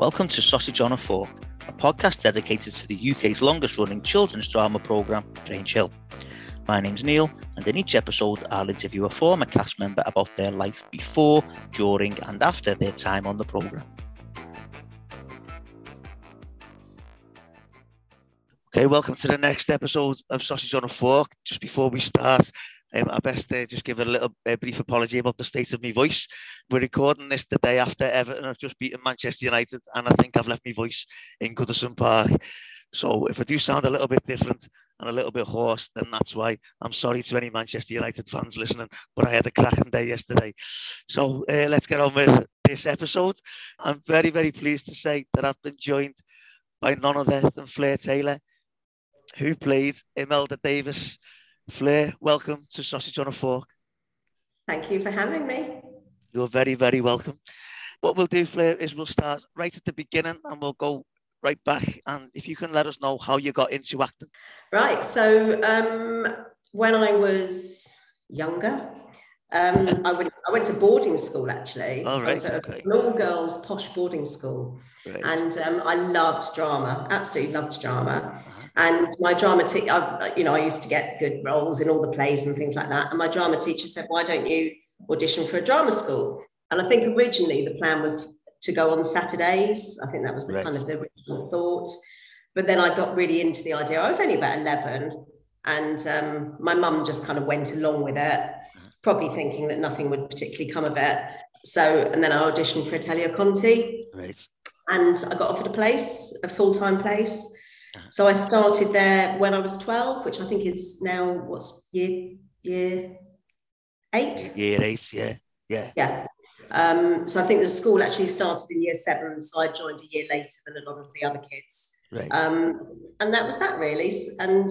Welcome to Sausage on a Fork, a podcast dedicated to the UK's longest running children's drama programme, Grange Hill. My name's Neil, and in each episode, I'll interview a former cast member about their life before, during, and after their time on the programme. Okay, welcome to the next episode of Sausage on a Fork. Just before we start, um, I best uh, just give a little uh, brief apology about the state of my voice. We're recording this the day after Everton have just beaten Manchester United, and I think I've left my voice in Goodison Park. So if I do sound a little bit different and a little bit hoarse, then that's why. I'm sorry to any Manchester United fans listening, but I had a cracking day yesterday. So uh, let's get on with this episode. I'm very, very pleased to say that I've been joined by none other than Fleur Taylor, who played Imelda Davis Fleur, welcome to Sausage on a Fork. Thank you for having me. You're very, very welcome. What we'll do, Fleur, is we'll start right at the beginning and we'll go right back. And if you can let us know how you got into acting. Right. So um, when I was younger, um, I, went, I went to boarding school actually. All right, okay. An all girls posh boarding school. Right. And um, I loved drama, absolutely loved drama. Uh-huh. And my drama teacher, you know, I used to get good roles in all the plays and things like that. And my drama teacher said, why don't you audition for a drama school? And I think originally the plan was to go on Saturdays. I think that was the Right. kind of the original thought. But then I got really into the idea. I was only about 11 and um, my mum just kind of went along with it, probably thinking that nothing would particularly come of it. So, and then I auditioned for Italia Conti Right. and I got offered a place, a full time place. Uh-huh. So I started there when I was 12, which I think is now what's year year eight? Year eight, yeah. Yeah. Yeah. Um, so I think the school actually started in year seven, so I joined a year later than a lot of the other kids. Right. Um, and that was that really, and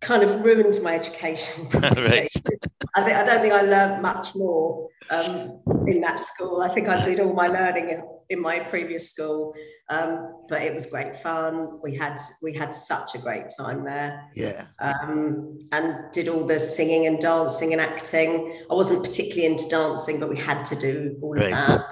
kind of ruined my education. right. I, think, I don't think I learned much more um, in that school. I think I did all my learning in, in my previous school, um, but it was great fun. We had we had such a great time there, Yeah. um, and did all the singing and dancing and acting. I wasn't particularly into dancing, but we had to do all of that.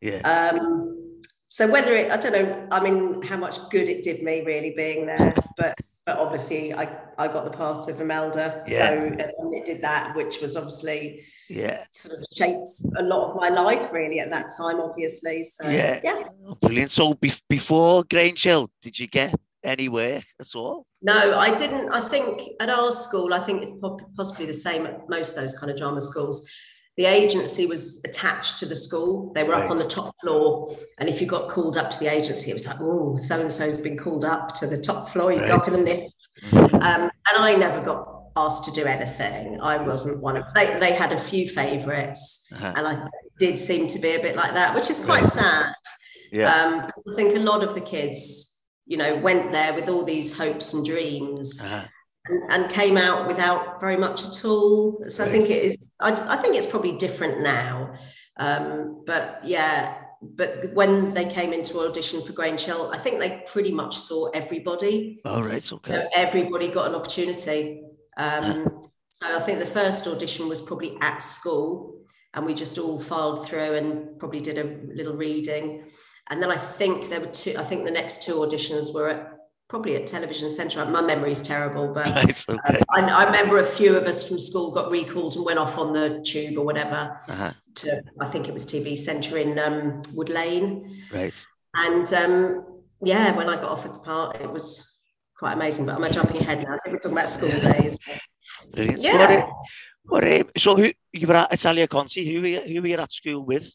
Yeah. Um, so whether it, I don't know, I mean, how much good it did me really being there, but but obviously I, I got the part of Imelda, Yeah. so and it did that, which was obviously Yeah. sort of shaped a lot of my life really at that time, obviously. So Yeah. yeah. Oh, brilliant. So be- before Grange Hill, did you get any work at all? No, I didn't. I think at our school, I think it's possibly the same at most of those kind of drama schools. The agency was attached to the school. They were up on the top floor. And if you got called up to the agency, it was like, oh, so and so's been called up to the top floor. You go up in the lift. Um, and I never got asked to do anything. I wasn't one of they, they had a few favourites. Uh-huh. And I did seem to be a bit like that, which is quite Right. sad. Yeah. Um, I think a lot of the kids, you know, went there with all these hopes and dreams Uh-huh. And, came out without very much at all. So I think it is. I, I think it's probably different now. Um, but yeah, but when they came into audition for Grange Hill, I think they pretty much saw everybody. All right. So Okay. everybody got an opportunity. Um, so I think the first audition was probably at school, and we just all filed through and probably did a little reading. And then I think there were two. I think the next two auditions were at probably at Television Centre. My memory's terrible, but Right. Okay. I, I remember a few of us from school got recalled and went off on the tube or whatever Uh-huh. to. I think it was TV Centre in um, Wood Lane. Right. And um, yeah, when I got offered the part, it was quite amazing. But I'm a jumping ahead now. I think we're talking about school days. Brilliant. So Yeah. what, uh, what, um, so who you were at Italia Conti? Who were you, who were you at school with?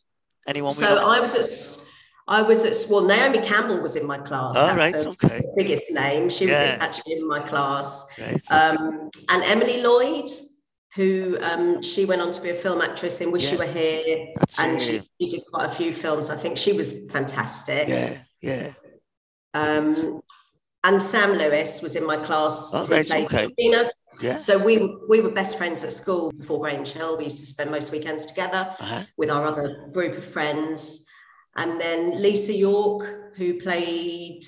Anyone? So? I was at, I was at, well, Naomi Campbell was in my class. Oh, That's right, the, okay. the biggest name. She was Yeah. actually in my class. Right. Um, and Emily Lloyd, who um, she went on to be a film actress in Wish You Were Here. That's And she, she did quite a few films. I think she was fantastic. yeah. Yeah. Um, and Sam Lewis was in my class. Oh, right, okay. Christina. Yeah. So we we were best friends at school before Grange Hill. We used to spend most weekends together Uh-huh. with our other group of friends. And then Lisa York, who played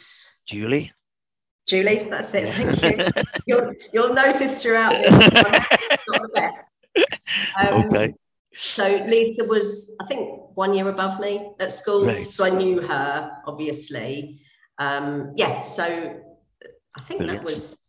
Julie. Julie. That's it. Thank you. You'll, you'll notice throughout this, not the best. Um, okay. so Lisa was, I think, one year above me at school, right. so I knew her obviously. Um, yeah, so I think Brilliant. that was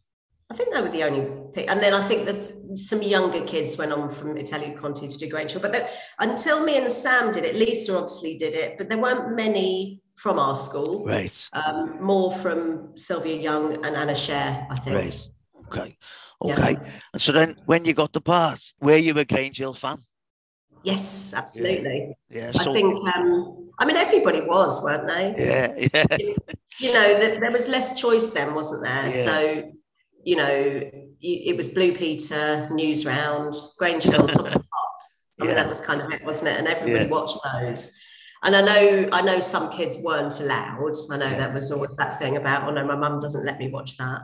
I think they were the only pick. And then I think that some younger kids went on from Italia Conti to do Grange Hill. But there, until me and Sam did it, Lisa obviously did it, but there weren't many from our school. Right. Um, more from Sylvia Young and Anna Scher, I think. Right. Okay. Okay. Yeah. And so then when you got the part, were you a Grange Hill fan? Yes, absolutely. Yeah. yeah so, I think, um, I mean, everybody was, weren't they? Yeah. Yeah. You know, the, there was less choice then, wasn't there? Yeah. So you know, it was Blue Peter, Newsround, Grange Hill, Top of the Pops. I mean, that was kind of it, wasn't it? And everybody yeah. watched those. And I know, I know some kids weren't allowed. I know yeah. there was always that thing about, oh no, my mum doesn't let me watch that.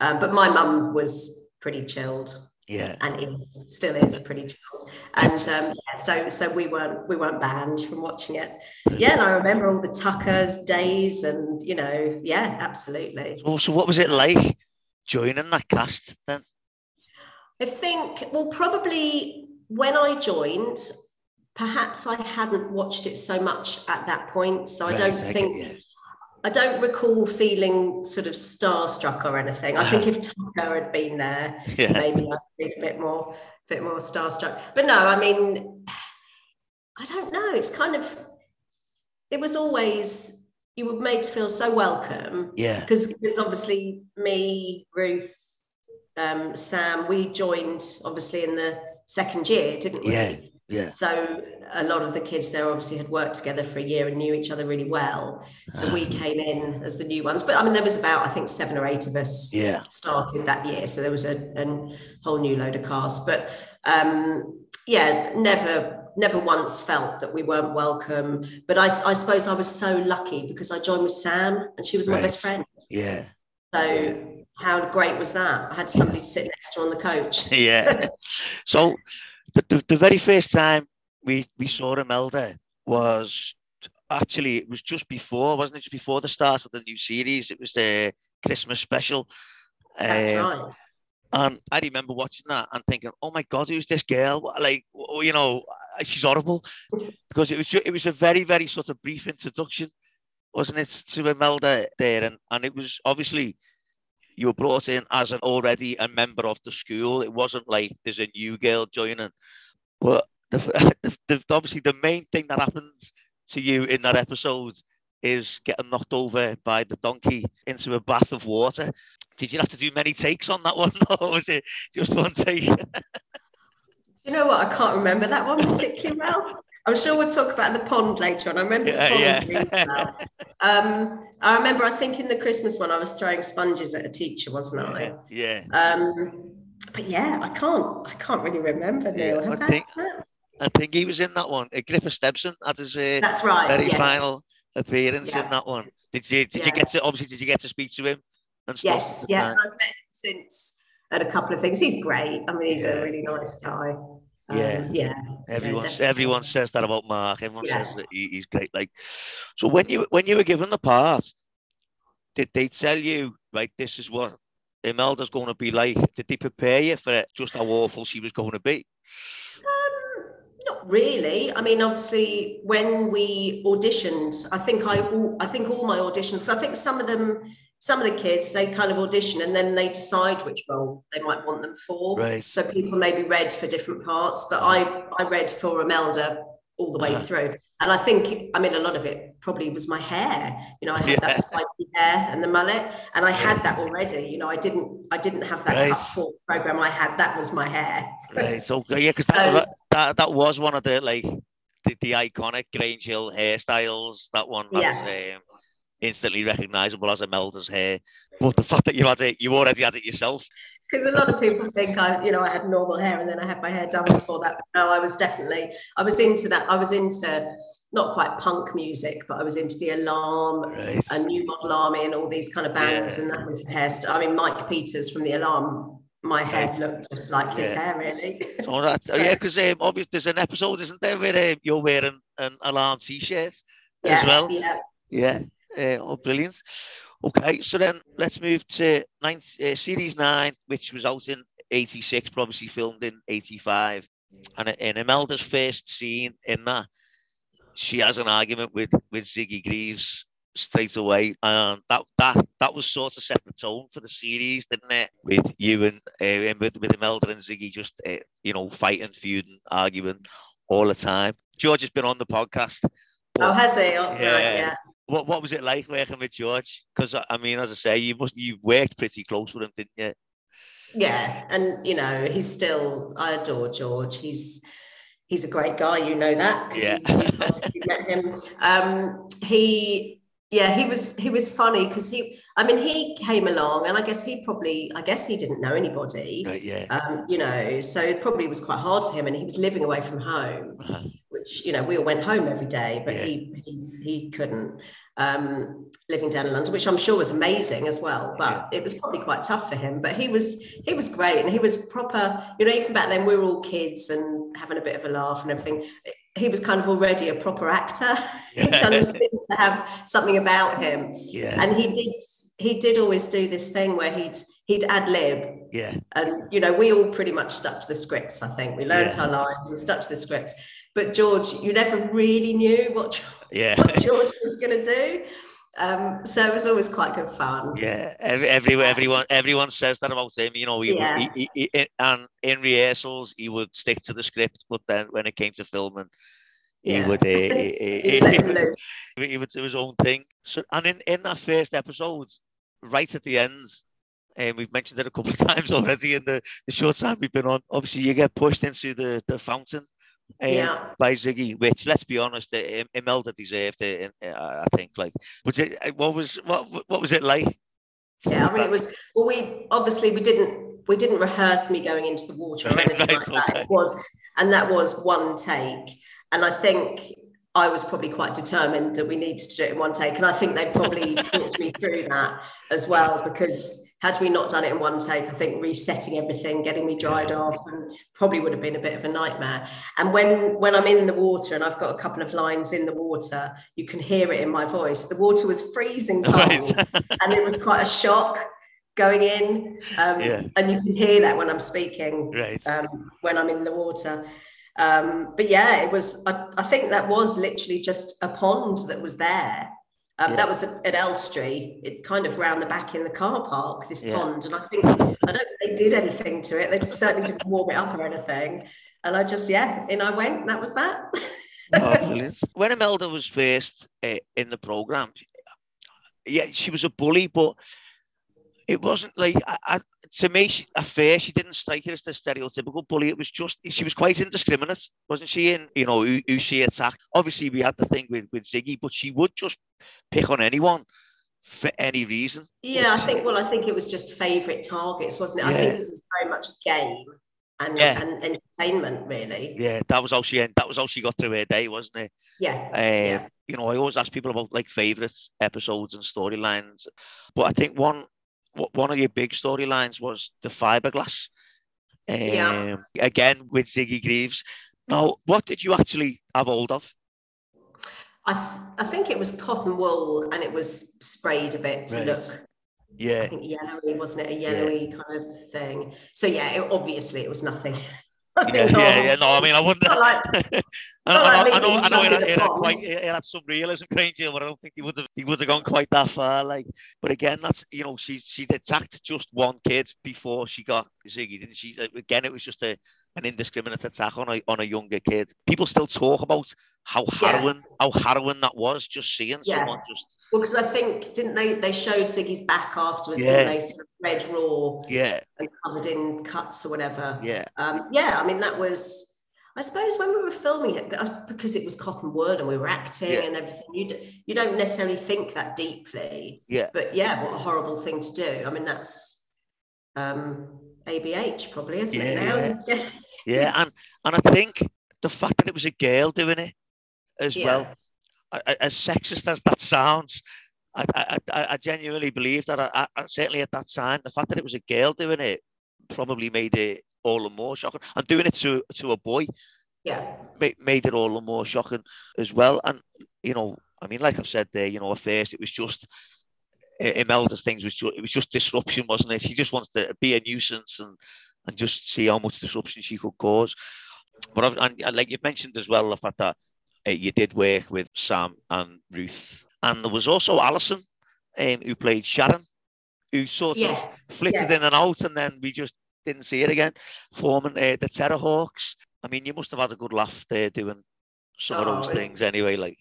Um, but my mum was pretty chilled. Yeah. And is, still is pretty chilled. And um, yeah, so so we weren't we weren't banned from watching it. Yeah, and I remember all the Tuckers days and you know, yeah, absolutely. So, so what was it like joining that cast then? I think, well, probably when I joined, perhaps I hadn't watched it so much at that point. So I don't I think, yeah. I don't recall feeling sort of starstruck or anything. I think if Tucker had been there, yeah. maybe I'd be a bit more, a bit more starstruck. But no, I mean, I don't know. It's kind of, it was always you were made to feel so welcome. Yeah. Because obviously me, Ruth, um, Sam, we joined obviously in the second year, didn't we? Yeah. Yeah. So a lot of the kids there obviously had worked together for a year and knew each other really well. So we came in as the new ones. But I mean, there was about, I think, seven or eight of us yeah. started that year. So there was a, a whole new load of cast. But um, yeah, never never once felt that we weren't welcome. But I, I suppose I was so lucky because I joined with Sam and she was my right. best friend. Yeah. So yeah. how great was that? I had somebody to sit next to on the coach. yeah. So the, the, the, very first time we, we saw Imelda was actually, it was just before, wasn't it? Just before the start of the new series. It was the Christmas special. That's um, right. And I remember watching that and thinking, "Oh my God, who's this girl? Like, you know, uh, she's horrible," because it was it was a very very sort of brief introduction, wasn't it, to Imelda there, and and it was obviously you were brought in as an already a member of the school. It wasn't like there's a new girl joining, but the, the, the obviously the main thing that happens to you in that episode is getting knocked over by the donkey into a bath of water. Did you have to do many takes on that one, or was it just one take? you know what? I can't remember that one particularly well. I'm sure we'll talk about the pond later on. I remember the pond yeah. well. Um, I remember, I think in the Christmas one, I was throwing sponges at a teacher, wasn't I? Yeah. Um, but yeah, I can't. I can't really remember. Neil. Yeah, I think. I think he was in that one. Uh, Gripper Stebson had his uh, That's right, very yes. final appearance yeah. in that one. Did you did yeah. you get to obviously did you get to speak to him and stuff? Yes, yeah. I've met him since at a couple of things. He's great. I mean, he's yeah. a really nice guy. Um, yeah, yeah. Everyone yeah, everyone says that about Mark. Everyone says that he, he's great. Like, so when you when you were given the part, did they tell you like this is what Imelda's going to be like? Did they prepare you for it, just how awful she was going to be? Not really. I mean, obviously, when we auditioned, I think I all, I think all my auditions. So I think some of them, some of the kids, they kind of audition and then they decide which role they might want them for. Right. So people maybe read for different parts, but I I read for Imelda all the way uh-huh. through. And I think, I mean, a lot of it probably was my hair. You know, I had yeah. that spiky hair and the mullet, and I had that already. You know, I didn't, I didn't have that right. cut short program. I had that was my hair. Right. Okay. Yeah, because that, that, that was one of the like the, the iconic Grange Hill hairstyles. That one that's yeah. um, instantly recognisable as Imelda's hair. But the fact that you had it, you already had it yourself because a lot of people think I, you know, I had normal hair and then I had my hair done before that. But no, I was definitely, I was into that. I was into not quite punk music, but I was into the Alarm, right. a New Model Army, and all these kind of bands. Yeah. And that was the hairstyle. I mean, Mike Peters from the Alarm. My head looked just like his yeah. hair, really. Oh, that, so, yeah, because um, obviously there's an episode, isn't there, where um, you're wearing an Alarm t-shirt yeah, as well. Yeah. Yeah. Uh, oh, brilliant. Okay, so then let's move to nine, uh, Series 9, which was out in 86, probably filmed in 85. And in Imelda's first scene in that, she has an argument with with Ziggy Greaves straight away, and that that that was sort of set the tone for the series, didn't it? With you and uh, with with Imelda and Ziggy just uh, you know fighting, feuding, arguing all the time. George has been on the podcast. oh, has he? Oh, yeah. Right, yeah. What what was it like working with George? Because I mean, as I say, you must you worked pretty close with him, didn't you? Yeah, and you know, he's still. I adore George. He's he's a great guy. You know that. Yeah. You, you met him. Um, he yeah he was he was funny because he i mean he came along and i guess he probably i guess he didn't know anybody right, yeah um, you know so it probably was quite hard for him and he was living away from home uh-huh. which you know we all went home every day but yeah. he, he he couldn't um, living down in london which i'm sure was amazing as well but yeah. it was probably quite tough for him but he was he was great and he was proper you know even back then we were all kids and having a bit of a laugh and everything he was kind of already a proper actor. he kind of seemed to have something about him. Yeah. And he did he did always do this thing where he'd he'd ad lib. Yeah. And you know, we all pretty much stuck to the scripts, I think. We learned yeah. our lines and stuck to the scripts. But George, you never really knew what, yeah. what George was gonna do. Um, so it was always quite good fun. Yeah, every, every, everyone everyone says that about him. You know, he, yeah. he, he, he, and in rehearsals he would stick to the script, but then when it came to filming, he yeah. would uh, he, would, he would do his own thing. So, and in, in that first episode, right at the end, and um, we've mentioned it a couple of times already in the, the short time we've been on. Obviously, you get pushed into the, the fountain um, yeah. by Ziggy, which let's be honest, Imelda deserved it. Uh, I think. Like, but it, what was what what was it like? Yeah, I mean, it was. Well, we obviously we didn't we didn't rehearse me going into the water or anything right, like okay. that. It was, and that was one take. And I think I was probably quite determined that we needed to do it in one take. And I think they probably talked me through that as well, because had we not done it in one take, I think resetting everything, getting me dried off, and probably would have been a bit of a nightmare. And when when I'm in the water and I've got a couple of lines in the water, you can hear it in my voice. The water was freezing cold, right. and it was quite a shock going in. Um, yeah. And you can hear that when I'm speaking, right. um, when I'm in the water. Um, but yeah, it was, I, I, think that was literally just a pond that was there. Um, yeah. That was at Elstree, it kind of round the back in the car park, this yeah. pond. And I think, I don't think they did anything to it. They certainly didn't warm it up or anything. And I just, yeah, in I went. That was that. oh, when Imelda was first uh, in the program, yeah, she was a bully, but it wasn't like I, I, to me she, at first she didn't strike her as the stereotypical bully it was just she was quite indiscriminate wasn't she in you know who, who she attacked obviously we had the thing with, with Ziggy but she would just pick on anyone for any reason yeah I think well I think it was just favorite targets wasn't it yeah. I think it was very much game and, yeah. and entertainment really yeah that was all she that was all she got through her day wasn't it yeah, um, yeah. you know I always ask people about like favorites episodes and storylines but I think one one of your big storylines was the fiberglass. Um, yeah. Again with Ziggy Greaves. Now, what did you actually have hold of? I, th- I think it was cotton wool and it was sprayed a bit to right. look. Yeah. I think yellowy, wasn't it? A yellowy yeah. kind of thing. So yeah, it, obviously it was nothing. yeah, yeah, yeah. No, I mean, I wouldn't. Like, I, know, I, know, I know, I know, it, had quite, it had some realism you, but I don't think he would have, he would have gone quite that far. Like, but again, that's you know, she she attacked just one kid before she got Ziggy, didn't she? Again, it was just a an indiscriminate attack on a on a younger kid. People still talk about how harrowing yeah. how harrowing that was, just seeing yeah. someone just. Well, because I think didn't they they showed Ziggy's back afterwards, yeah. didn't they? Sort of red raw, yeah, and covered in cuts or whatever. Yeah, um, yeah. I mean, that was. I suppose when we were filming it, because it was cotton wool and we were acting yeah. and everything, you you don't necessarily think that deeply. Yeah. But yeah, what a horrible thing to do. I mean, that's um, ABH probably, isn't yeah, it now? Yeah, yeah. and and I think the fact that it was a girl doing it as yeah. well, as sexist as that sounds, I, I, I genuinely believe that I, I, certainly at that time, the fact that it was a girl doing it probably made it all the more shocking. And doing it to to a boy, yeah, made, made it all the more shocking as well. And you know, I mean, like I've said there, you know, at first it was just Imelda's things was just, it was just disruption, wasn't it? She just wants to be a nuisance and and just see how much disruption she could cause. but and, and like you mentioned as well, the fact that uh, you did work with Sam and Ruth, and there was also Alison, um, who played Sharon, who sort Yes, of flitted yes. in and out, and then we just didn't see it again. Forming uh, the Terrorhawks. I mean, you must have had a good laugh there doing some of Oh, those things anyway. Like,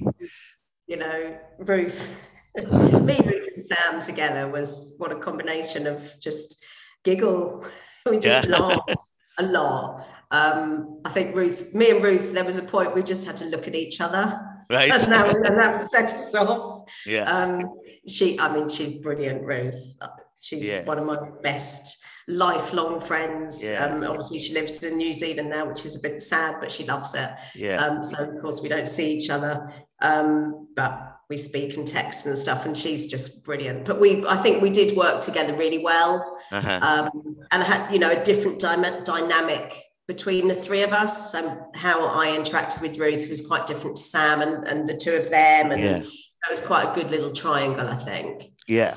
you know, Ruth, me, and Sam together was what a combination of just giggle. we just Yeah. laughed a lot. Um, I think Ruth, me and Ruth, there was a point we just had to look at each other, right? and that, and that set us off. yeah, Um, she, I mean, she's brilliant, Ruth. She's Yeah. one of my best lifelong friends. Yeah. Um, obviously, she lives in New Zealand now, which is a bit sad, but she loves it. yeah, Um, so of course we don't see each other, um, but we speak and text and stuff. And she's just brilliant. But we, I think we did work together really well, uh-huh. um, and had you know a different dyma- dynamic between the three of us. So how I interacted with Ruth was quite different to Sam and, and the two of them, and Yeah. that was quite a good little triangle, I think. yeah,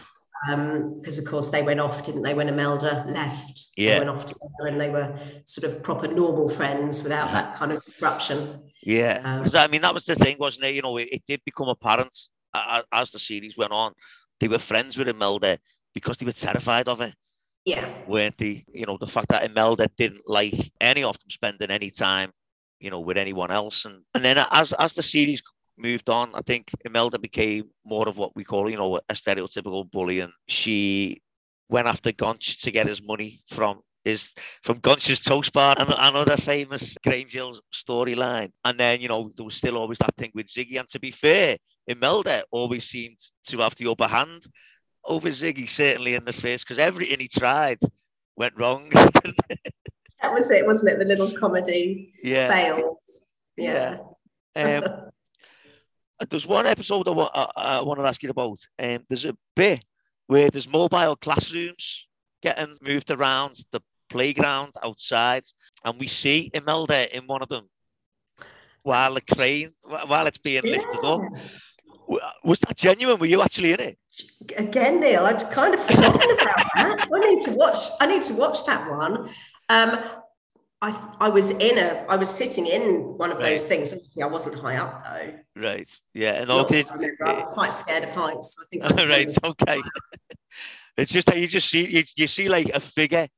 Um, Because of course they went off, didn't they? When Imelda left, Yeah. they went off together, and they were sort of proper normal friends without Uh-huh. that kind of disruption. Yeah. Um, I mean, that was the thing, wasn't it? You know, it, it did become apparent uh, as the series went on. They were friends with Imelda because they were terrified of her. Yeah. weren't they? You know, the fact that Imelda didn't like any of them spending any time, you know, with anyone else. And and then as as the series moved on, I think Imelda became more of what we call, you know, a stereotypical bully. And she went after Gonch to get his money from his from Gonch's toast bar and another famous Grange Hill storyline. And then, you know, there was still always that thing with Ziggy. And to be fair, Imelda always seemed to have the upper hand over Ziggy, certainly in the first, because everything he tried went wrong. That was it, wasn't it? The little comedy yeah. fails. Yeah. Um, there's one episode I, wa- I, I want to ask you about. Um, there's a bit where there's mobile classrooms getting moved around the playground outside, and we see Imelda in one of them while the crane, while it's being lifted up. Was that genuine? Were you actually in it? Again, Neil, I'd kind of forgotten about that. I need to watch. I need to watch that one. Um, I I was in a. I was sitting in one of those things. Obviously, I wasn't high up though. Right. Yeah. And Not okay. I remember. I'm quite scared of heights. So I think. Right. Okay. it's just that you just see you, you see like a figure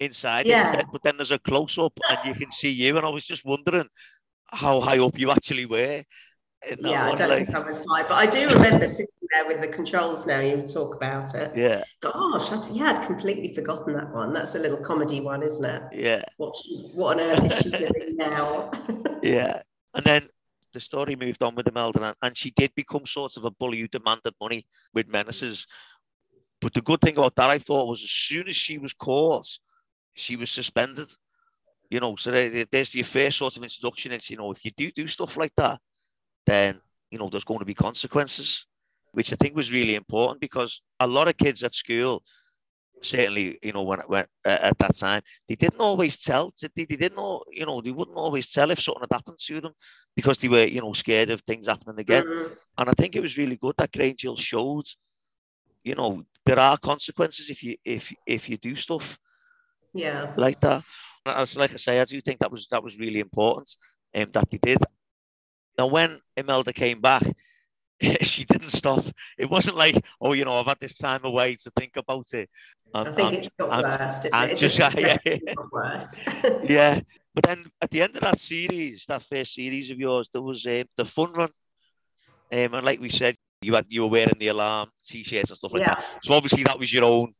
inside Yeah. but then there's a close up and you can see you. And I was just wondering how high up you actually were. Yeah, I one, don't like- think I was high, but I do remember sitting there with the controls. Now you talk about it. yeah, Gosh, I, yeah, I'd completely forgotten that one. That's a little comedy one, isn't it? yeah, What, what on earth is she doing now? yeah. And then the story moved on with Imelda, and she did become sort of a bully who demanded money with menaces. But the good thing about that, I thought, was as soon as she was caught, she was suspended. You know, so there's your first sort of introduction. It's, you know, if you do do stuff like that, then, you know, there's going to be consequences, which I think was really important because a lot of kids at school, certainly, you know, when, when uh, at that time, they didn't always tell. They? They didn't know, you know, they wouldn't always tell if something had happened to them because they were, you know, scared of things happening again. Mm, And I think it was really good that Grange Hill showed, you know, there are consequences if you if if you do stuff yeah. like that. As like I say, I do think that was that was really important, um, that they did. Now, when Imelda came back, she didn't stop. It wasn't like, oh, you know, I've had this time away to think about it. I I'm- think I'm- it got I'm- worse. Didn't I'm it? It just- just yeah, yeah. got worse. yeah. But then at the end of that series, that first series of yours, there was uh, the fun run. Um, and like we said, you had you were wearing the alarm t-shirts and stuff like yeah. that. So obviously that was your own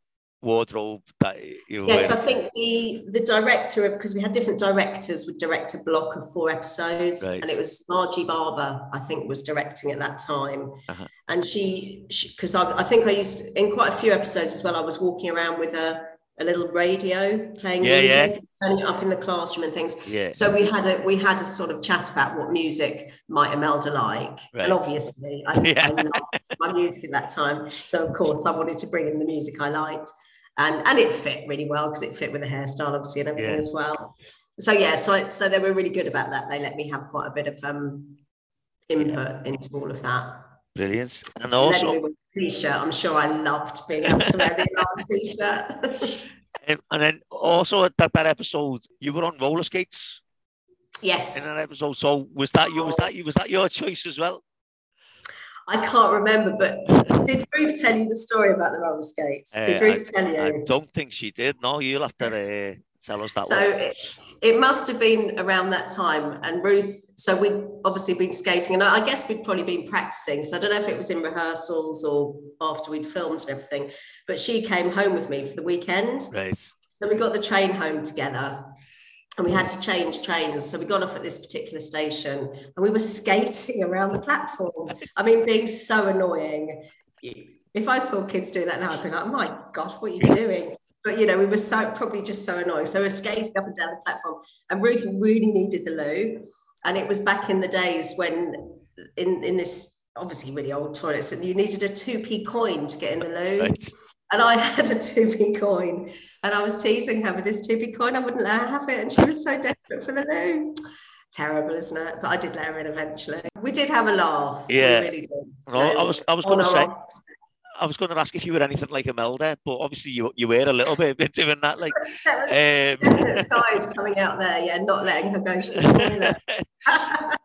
wardrobe that you Yes, I think the the director of because we had different directors would direct a block of four episodes, Right. and it was Margie Barber, I think, was directing at that time. Uh-huh. And she, because I, I think I used to, in quite a few episodes as well. I was walking around with a, a little radio playing Yeah, yeah. music, turning it up in the classroom and things. Yeah. So we had a we had a sort of chat about what music might Imelda like, Right. and obviously I, Yeah. I loved my music at that time. So of course I wanted to bring in the music I liked, and and it fit really well because it fit with the hairstyle obviously and everything Yeah. as well. So yeah, so I, so they were really good about that. They let me have quite a bit of um input into all of that. Brilliant. And And also, t-shirt. I'm sure I loved being able to wear the alarm t-shirt. um, and then also at that, that episode, you were on roller skates. Yes. in that episode. So was that you? Was that you? Was that your choice as well? I can't remember, but did Ruth tell you the story about the roller skates? Did Uh, Ruth tell you? I don't think she did. No, you'll have to uh, tell us that So one. it, it must have been around that time. And Ruth, so we'd obviously been skating, and I I guess we'd probably been practicing. So I don't know if it was in rehearsals or after we'd filmed and everything. But she came home with me for the weekend, Right. and we got the train home together. And we had to change trains. So we got off at this particular station and we were skating around the platform. I mean, being so annoying. If I saw kids do that now, I'd be like, oh my God, what are you doing? But you know, we were so probably just so annoying. So we were skating up and down the platform, and Ruth really needed the loo. And it was back in the days when in, in this obviously really old toilets, and you needed a 2p coin to get in the loo. Right. And I had a 2p coin, and I was teasing her with this 2p coin. I wouldn't let her have it, and she was so desperate for the loo. Terrible, isn't it? But I did let her in eventually. We did have a laugh. We Yeah. really did. No, I was I was going to say. I was going to ask if you were anything like Imelda, but obviously you you were a little bit doing that. Like, That was um, side coming out there, yeah, not letting her go to the toilet.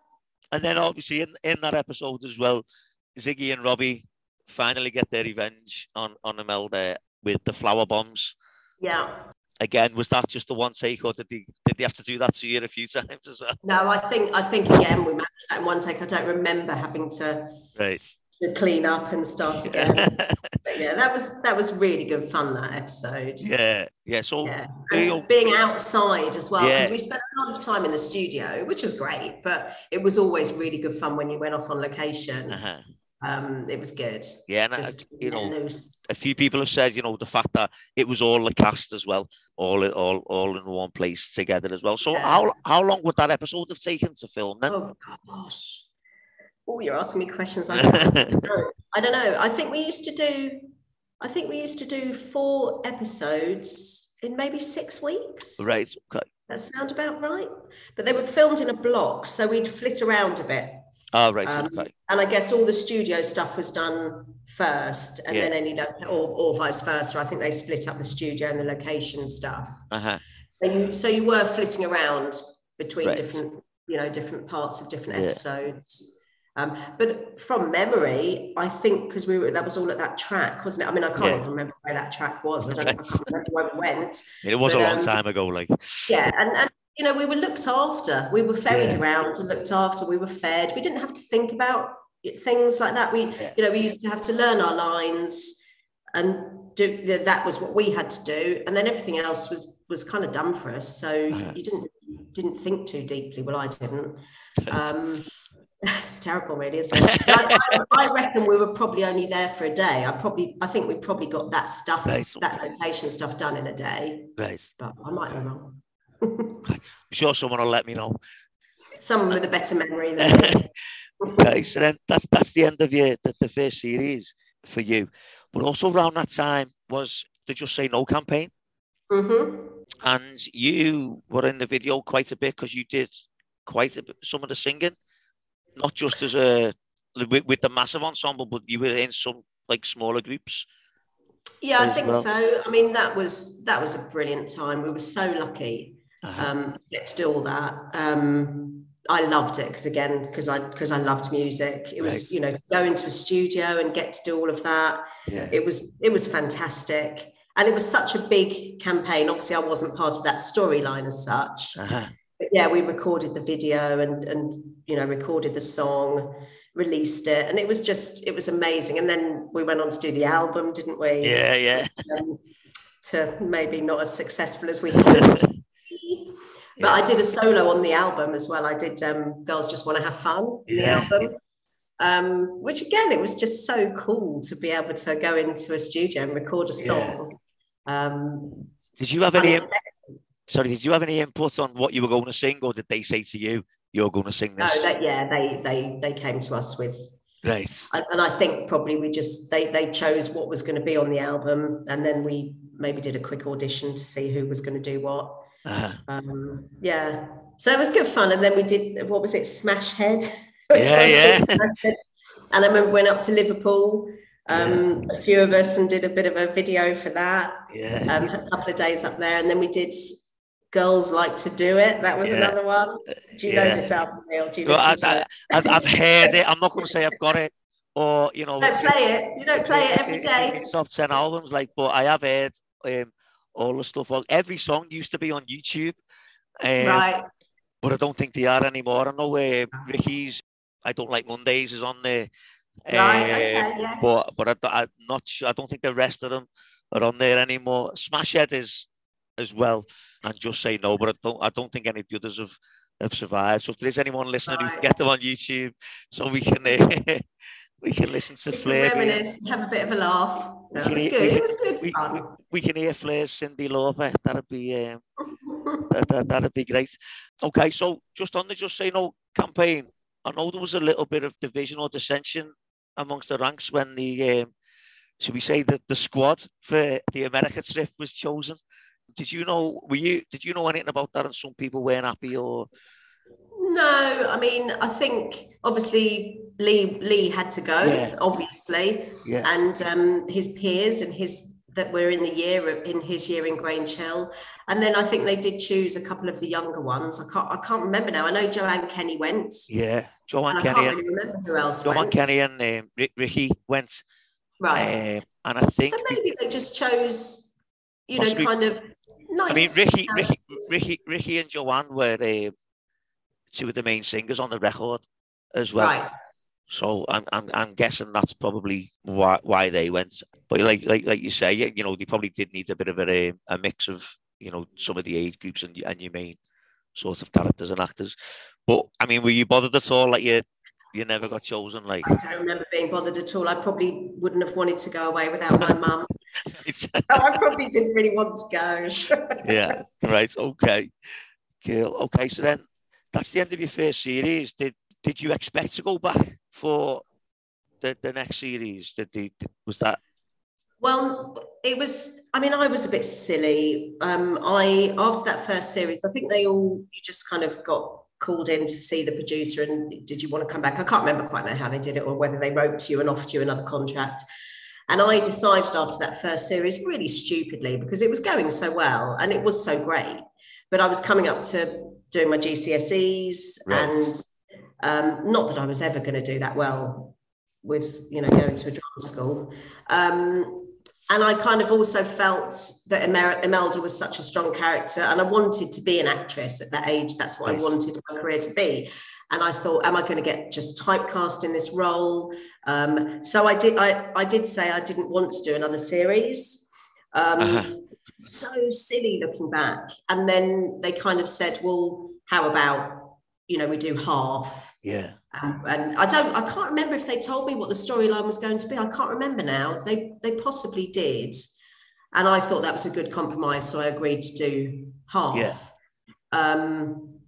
and then obviously in, in that episode as well, Ziggy and Robbie finally get their revenge on on Imelda with the flower bombs. yeah. Again, was that just the one take, or did they did they have to do that to you a few times as well? No, I think I think again we managed that in one take. I don't remember having to, Right. to clean up and start again. But yeah, that was that was really good fun that episode. yeah, yeah. So Yeah. there you And go. being outside as well, because Yeah. we spent a lot of time in the studio, which was great, but it was always really good fun when you went off on location. Uh-huh. Um, it was good. Yeah, and I- you know, loose. a few people have said, you know, the fact that it was all the cast as well, all all all in one place together as well. So Yeah. how how long would that episode have taken to film then? Oh gosh. Oh, you're asking me questions. I don't know. I don't know. I think we used to do. I think we used to do four episodes in maybe six weeks. Right. Okay. That sound about right. But they were filmed in a block, so we'd flit around a bit. Oh, right. Um, okay. And I guess all the studio stuff was done first, and Yeah. then any lo- or, or vice versa. I think they split up the studio and the location stuff. Uh-huh. So you, so you were flitting around between Right. different, you know, different parts of different Yeah. episodes. Um, but from memory, I think because we were that was all at that track, wasn't it? I mean, I can't Yeah. remember where that track was. I don't I can't remember where we went. It was But, a long um, time ago, like. Yeah, and, and you know, we were looked after. We were ferried Yeah. around and looked after. We were fed. We didn't have to think about things like that. We, Yeah. you know, we used to have to learn our lines and do that was what we had to do. And then everything else was was kind of done for us. So Uh-huh. you didn't didn't think too deeply. Well, I didn't. Um, it's terrible, really, isn't it? I, I, reckon we were probably only there for a day. I probably, I think we probably got that stuff, Right, that location stuff done in a day. right. But I might be wrong. I'm sure someone will let me know. Someone with a better memory okay, so then that's that's the end of your the, the first series for you. But also around that time was the Just Say No campaign. hmm And you were in the video quite a bit because you did quite a bit, some of the singing, not just as a with, with the massive ensemble, but you were in some like smaller groups. Yeah, I think well. so. I mean, that was that was a brilliant time. We were so lucky Uh-huh. um, to get to do all that. Um, I loved it because again, because I because I loved music. It was Right. you know go into a studio and get to do all of that. yeah. It was it was fantastic, and it was such a big campaign. Obviously, I wasn't part of that storyline as such. Uh-huh. But yeah, we recorded the video and and you know recorded the song, released it, and it was just it was amazing. And then we went on to do the album, didn't we? Yeah, yeah. Um, to maybe not as successful as we hoped. But I did a solo on the album as well. I did um, "Girls Just Want to Have Fun" in the Yeah. album, um, which again, it was just so cool to be able to go into a studio and record a Yeah. song. Um, Did you have any? Sorry, did you have any input on what you were going to sing, or did they say to you, "You're going to sing no, this"? that, yeah, they they they came to us with Right. And I think probably we just they they chose what was going to be on the album, and then we maybe did a quick audition to see who was going to do what. Uh-huh. Um, yeah, so it was good fun. And then we did what was it, Smash Head? Yeah, yeah. Head. And I remember went up to Liverpool, um, a few of us, and did a bit of a video for that. Yeah. Um, a couple of days up there, and then we did Girls Like to Do It. That was Yeah. another one. Do you Yeah. know this album, Neil? Do you Well, I, listen to I, it? I've, I've heard it. I'm not going to say I've got it, or you know, You don't play it. You don't play it it's- every it's day. my top ten albums, like, but I have heard um, all the stuff. Every song used to be on YouTube, um, Right. but I don't think they are anymore. I know uh, Ricky's. I don't like Mondays is on there, Right. um, Okay. Yes. but but I, don't- I'm not sure. I don't think the rest of them are on there anymore. Smashhead is as well, and just say no. But I don't. I don't think any of the others have have survived. So if there's anyone listening who can get them on YouTube, so we can uh, we can listen to We Fleur. reminisce have a bit of a laugh. That can was good. we It can- was good We, we, fun. we can hear Fleur's Cyndi Lauper. That'd be um, that, that, that'd be great. Okay, so just on the Just Say No campaign, I know there was a little bit of division or dissension amongst the ranks when the, um, should we say, that the squad for the America trip was chosen. Did you know? Were you? Did you know anything about that? And some people weren't happy, or No, I mean, I think obviously Lee Lee had to go, Yeah. obviously, yeah, and um, his peers and his that were in the year in his year in Grange Hill, and then I think they did choose a couple of the younger ones. I can't I can't remember now. I know Joanne Kenny went. yeah. Joanne and I Kenny, can't and, really remember who else Joanne went. Kenny, and um, Ricky went, right. um, and I think so maybe they just chose, you know, kind of nice. I mean, Ricky, Ricky. Ricky, Ricky, and Joanne were um, two of the main singers on the record as well. Right. So I'm, I'm, I'm guessing that's probably why, why they went. But like, like, like you say, you know, they probably did need a bit of a, a mix of, you know, some of the age groups and, and your main sort of characters and actors. But I mean, were you bothered at all? Like you, you never got chosen. Like, I don't remember being bothered at all. I probably wouldn't have wanted to go away without my mum. So I probably didn't really want to go. yeah, right. Okay, cool. Okay, so then that's the end of your first series. Did did you expect to go back for the, the next series? Did they, was that Well, it was. I mean, I was a bit silly. Um, I after that first series, I think they all you just kind of got called in to see the producer and did you want to come back? I can't remember quite now how they did it or whether they wrote to you and offered you another contract. And I decided after that first series, really stupidly, because it was going so well and it was so great. But I was coming up to doing my GCSEs Right. and um, not that I was ever going to do that well with you know going to a drama school. Um, and I kind of also felt that Emer- Imelda was such a strong character, and I wanted to be an actress at that age. That's what Right. I wanted my career to be. And I thought, am I going to get just typecast in this role? Um, so I did. I, I did say I didn't want to do another series. Um, Uh-huh. So silly looking back. And then they kind of said, well, how about you know we do half? yeah? Um, and I don't, I can't remember if they told me what the storyline was going to be. I can't remember now. They they possibly did, and I thought that was a good compromise, so I agreed to do half. Yeah. Um,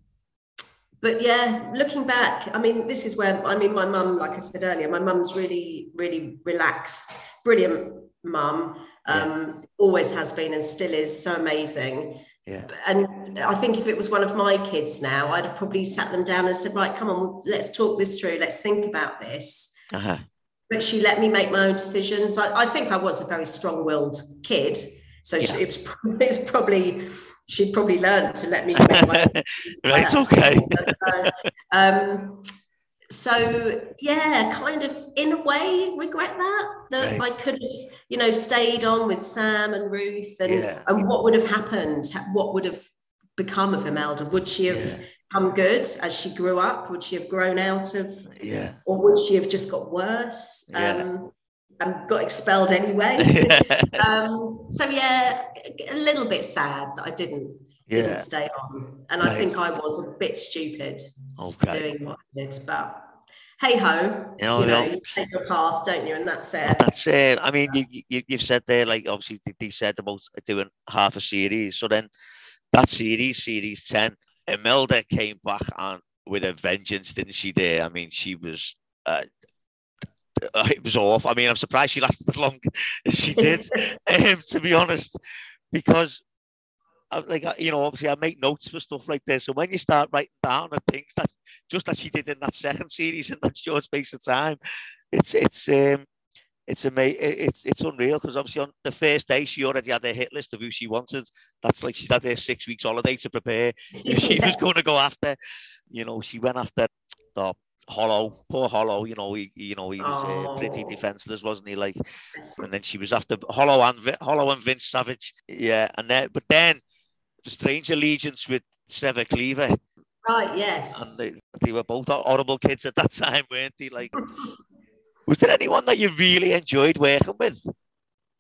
but yeah, looking back, I mean, this is where I mean, my mum, like I said earlier, my mum's really, really relaxed, brilliant mum. Um, always has been and still is so amazing Yeah, and I think if it was one of my kids now, I'd have probably sat them down and said, right, come on, let's talk this through. Let's think about this. uh-huh. But she let me make my own decisions. I, I think I was a very strong-willed kid. So she, it was it's probably, she'd probably learned to let me make my own right. Okay. um, so yeah, kind of in a way regret that that Right. I could have, you know, stayed on with Sam and Ruth, and Yeah. and what would have happened? What would have become of Imelda? Would she have Yeah. come good as she grew up? Would she have grown out of, Yeah. or would she have just got worse? Yeah. Um, and got expelled anyway. um, so yeah, a little bit sad that I didn't didn't yeah. stay on, and I think I was a bit stupid Okay. doing what I did. But hey ho, You know, you know, you take your path, don't you? And that's it. That's it. I mean, you, you you've said there, like obviously they- said about doing half a series. So then that series, series ten, Imelda came back on with a vengeance, didn't she? There, I mean, she was. Uh, uh, it was off. I mean, I'm surprised she lasted as long as she did. um, to be honest, because. Like you know, obviously, I make notes for stuff like this. So when you start writing down the things that just as she did in that second series in that short space of time, it's it's um it's amazing. It's it's unreal because obviously on the first day she already had a hit list of who she wanted. That's like she's had her six weeks holiday to prepare. she was going to go after, you know, she went after the Hollow, poor Hollow. You know, he you know he was uh, pretty oh. defenseless, wasn't he? Like, and then she was after Hollow and Hollow and Vince Savage. Yeah, and then but then the strange allegiance with Trevor Cleaver. Right. Yes. And they, they were both horrible kids at that time, weren't they? Like. Was there anyone that you really enjoyed working with?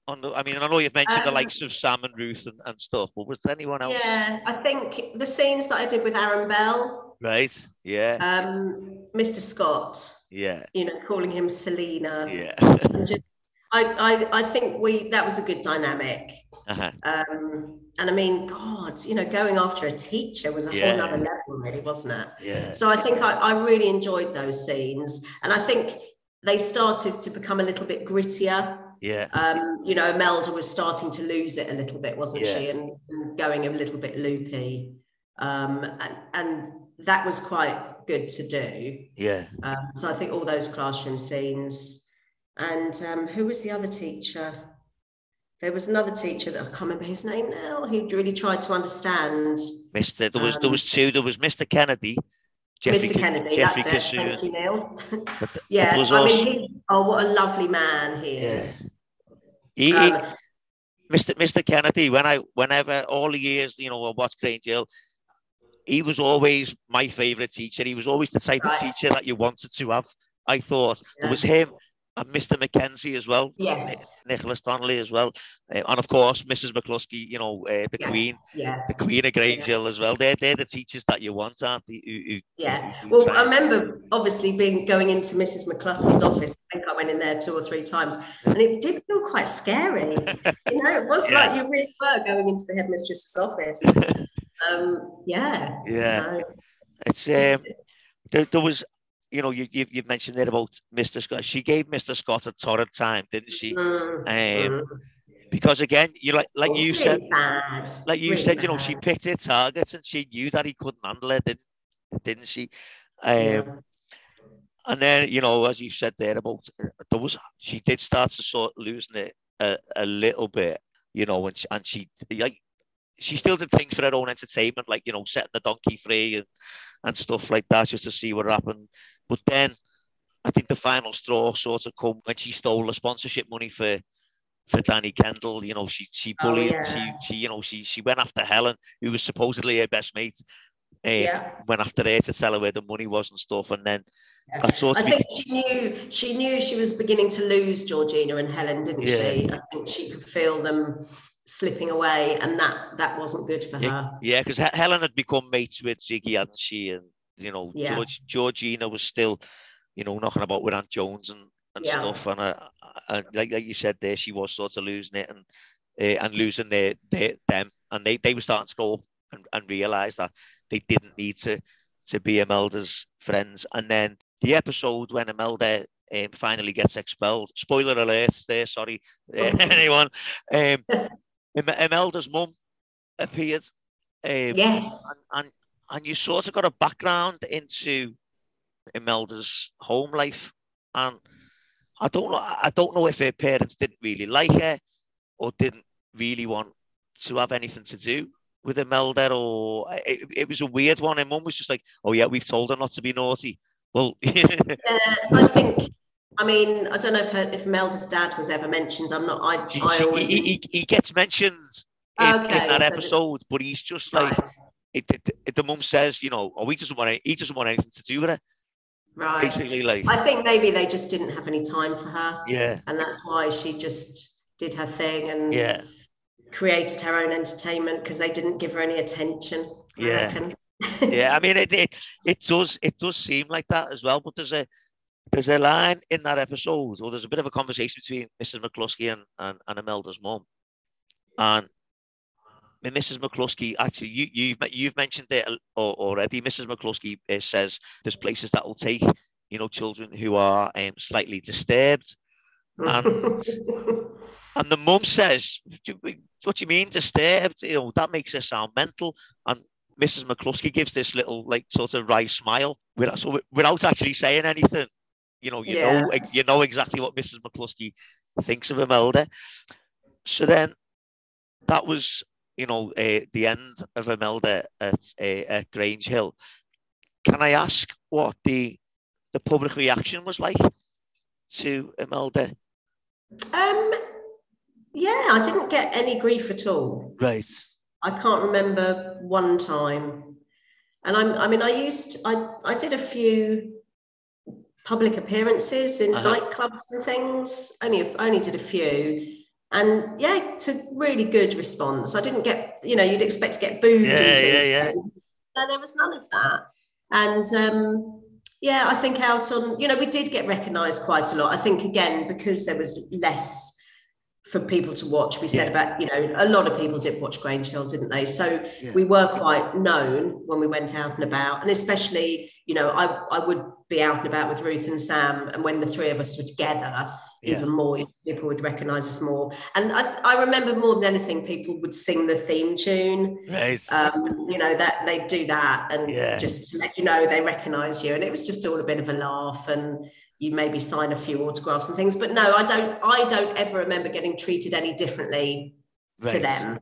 On the, I mean, I know you've mentioned um, the likes of Sam and Ruth and, and stuff, but was there anyone else? Yeah, I think the scenes that I did with Aaron Bell. Right. Yeah. Um, Mr. Scott. Yeah. You know, calling him Selena. Yeah. just, I, I, I think we that was a good dynamic. Uh-huh. Um, and I mean, God, you know, going after a teacher was a yeah. whole other level, really, wasn't it? Yeah. So I think I, I really enjoyed those scenes, and I think they started to become a little bit grittier. Yeah. Um, you know, Melda was starting to lose it a little bit, wasn't yeah. she? And, and, going a little bit loopy. Um, and, and that was quite good to do. Yeah. Um, so I think all those classroom scenes. And um, who was the other teacher? There was another teacher that I can't remember his name now. He really tried to understand. Mr. There was there was um, two. There was Mr. Kennedy, Jeffrey, Mr. Kennedy, Jeffrey that's it. Thank you, Neil. yeah, I mean, he, oh, what a lovely man he is. He, um, Mr. Mr. Kennedy, when I, whenever all the years, you know, I watched Grange Hill, he was always my favourite teacher. He was always the type right. of teacher that you wanted to have. I thought yeah. it was him and Mr. Mackenzie as well. Yes. Nicholas Donnelly as well. Uh, and of course, Mrs. McCluskey, you know, uh, the yeah. Queen. Yeah. The Queen of Grange Hill yeah. as well. They're, they're the teachers that you want, aren't they? Who, who, yeah. Who, well, I remember obviously being going into Mrs. McCluskey's office. I think I went in there two or three times and it did feel quite scary. you know, it was yeah. like you really were going into the headmistress's office. um, yeah. Yeah. So. It's, um, there, there was, you know, you, you, you mentioned there about Mr. Scott. She gave Mr. Scott a torrid time, didn't she? Mm-hmm. Um, because again, you like like you really said, bad. like you really said, bad. you know, she picked her targets and she knew that he couldn't handle it, didn't didn't she? Um, yeah. And then, you know, as you said there about uh, there was, she did start to sort of losing it a, a little bit, you know, and she, and she like she still did things for her own entertainment, like you know, setting the donkey free and and stuff like that, just to see what happened. But then I think the final straw sort of come when she stole the sponsorship money for for Danny Kendall. You know, she she oh, bullied, oh, yeah. she she you know she she went after Helen, who was supposedly her best mate. Um, yeah. Went after her to tell her where the money was and stuff, and then yeah. that sort of. I think she knew she knew she was beginning to lose Georgina and Helen, didn't yeah. she? I think she could feel them slipping away, and that that wasn't good for her. Yeah, because Helen had become mates with Ziggy, hadn't she? And you know, yeah. George, Georgina was still, you know, knocking about with Ant Jones and, and yeah. stuff. And, uh, and like, like you said there, she was sort of losing it and uh, and losing their, their them. And they, they were starting to go and, and realize that they didn't need to to be Imelda's friends. And then the episode when Imelda um, finally gets expelled. Spoiler alert there, sorry, uh, anyone. Um, Imelda's mum appeared. Um, yes. And, and, and you sort of got a background into Imelda's home life, and I don't know. I don't know if her parents didn't really like her or didn't really want to have anything to do with Imelda, or it, it was a weird one. And mum was just like, "Oh yeah, we've told her not to be naughty." Well, yeah, I think. I mean, I don't know if her, if Imelda's dad was ever mentioned. I'm not. I, she, I always... he, he, he, gets mentioned in, okay, in that episode, but he's just like. Right it, it, it, the mum says, you know, oh, he doesn't want any, he doesn't want anything to do with it. Right. Basically, like I think maybe they just didn't have any time for her. Yeah. And that's why she just did her thing and yeah created her own entertainment because they didn't give her any attention. yeah. yeah, I mean it, it it does it does seem like that as well, but there's a there's a line in that episode, or there's a bit of a conversation between Mrs. McCluskey and, and, and Imelda's mum. And Mrs. McCluskey, actually, you, you've you've mentioned it already. Mrs. McCluskey uh, says there's places that will take you know children who are um, slightly disturbed, and and the mum says, "What do you mean disturbed? You know that makes it sound mental." And Mrs. McCluskey gives this little like sort of wry smile without so without actually saying anything. You know, you Yeah. know, you know exactly what Mrs. McCluskey thinks of Imelda. So then, that was, you know, uh, the end of Imelda at uh, at Grange Hill. Can I ask what the the public reaction was like to Imelda? Um, yeah, I didn't get any grief at all. Right. I can't remember one time. And I'm, I mean, I used, I, I did a few public appearances in Uh-huh. nightclubs and things. Only, a- only did a few. And yeah, to really good response. I didn't get, you know, you'd expect to get booed. Yeah, yeah, yeah. No, there was none of that. And um, yeah, I think out on, you know, we did get recognised quite a lot. I think again because there was less for people to watch. We said Yeah. about, you know, a lot of people did watch Grange Hill, didn't they? So Yeah. we were quite known when we went out and about, and especially, you know, I I would be out and about with Ruth and Sam, and when the three of us were together, Yeah. even more people would recognise us more. And I, I remember more than anything, people would sing the theme tune Right. um, you know that they do that and just to let you know they recognize you and it was just all a bit of a laugh and you maybe sign a few autographs and things but no i don't i don't ever remember getting treated any differently to them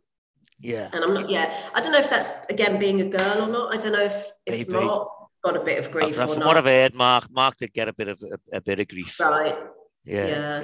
Yeah. and i'm not yeah i don't know if that's again being a girl or not i don't know if if Maybe. not got a bit of grief Uh, or From not what I've heard, Mark, Mark did get a bit of a, a bit of grief. right Yeah. yeah,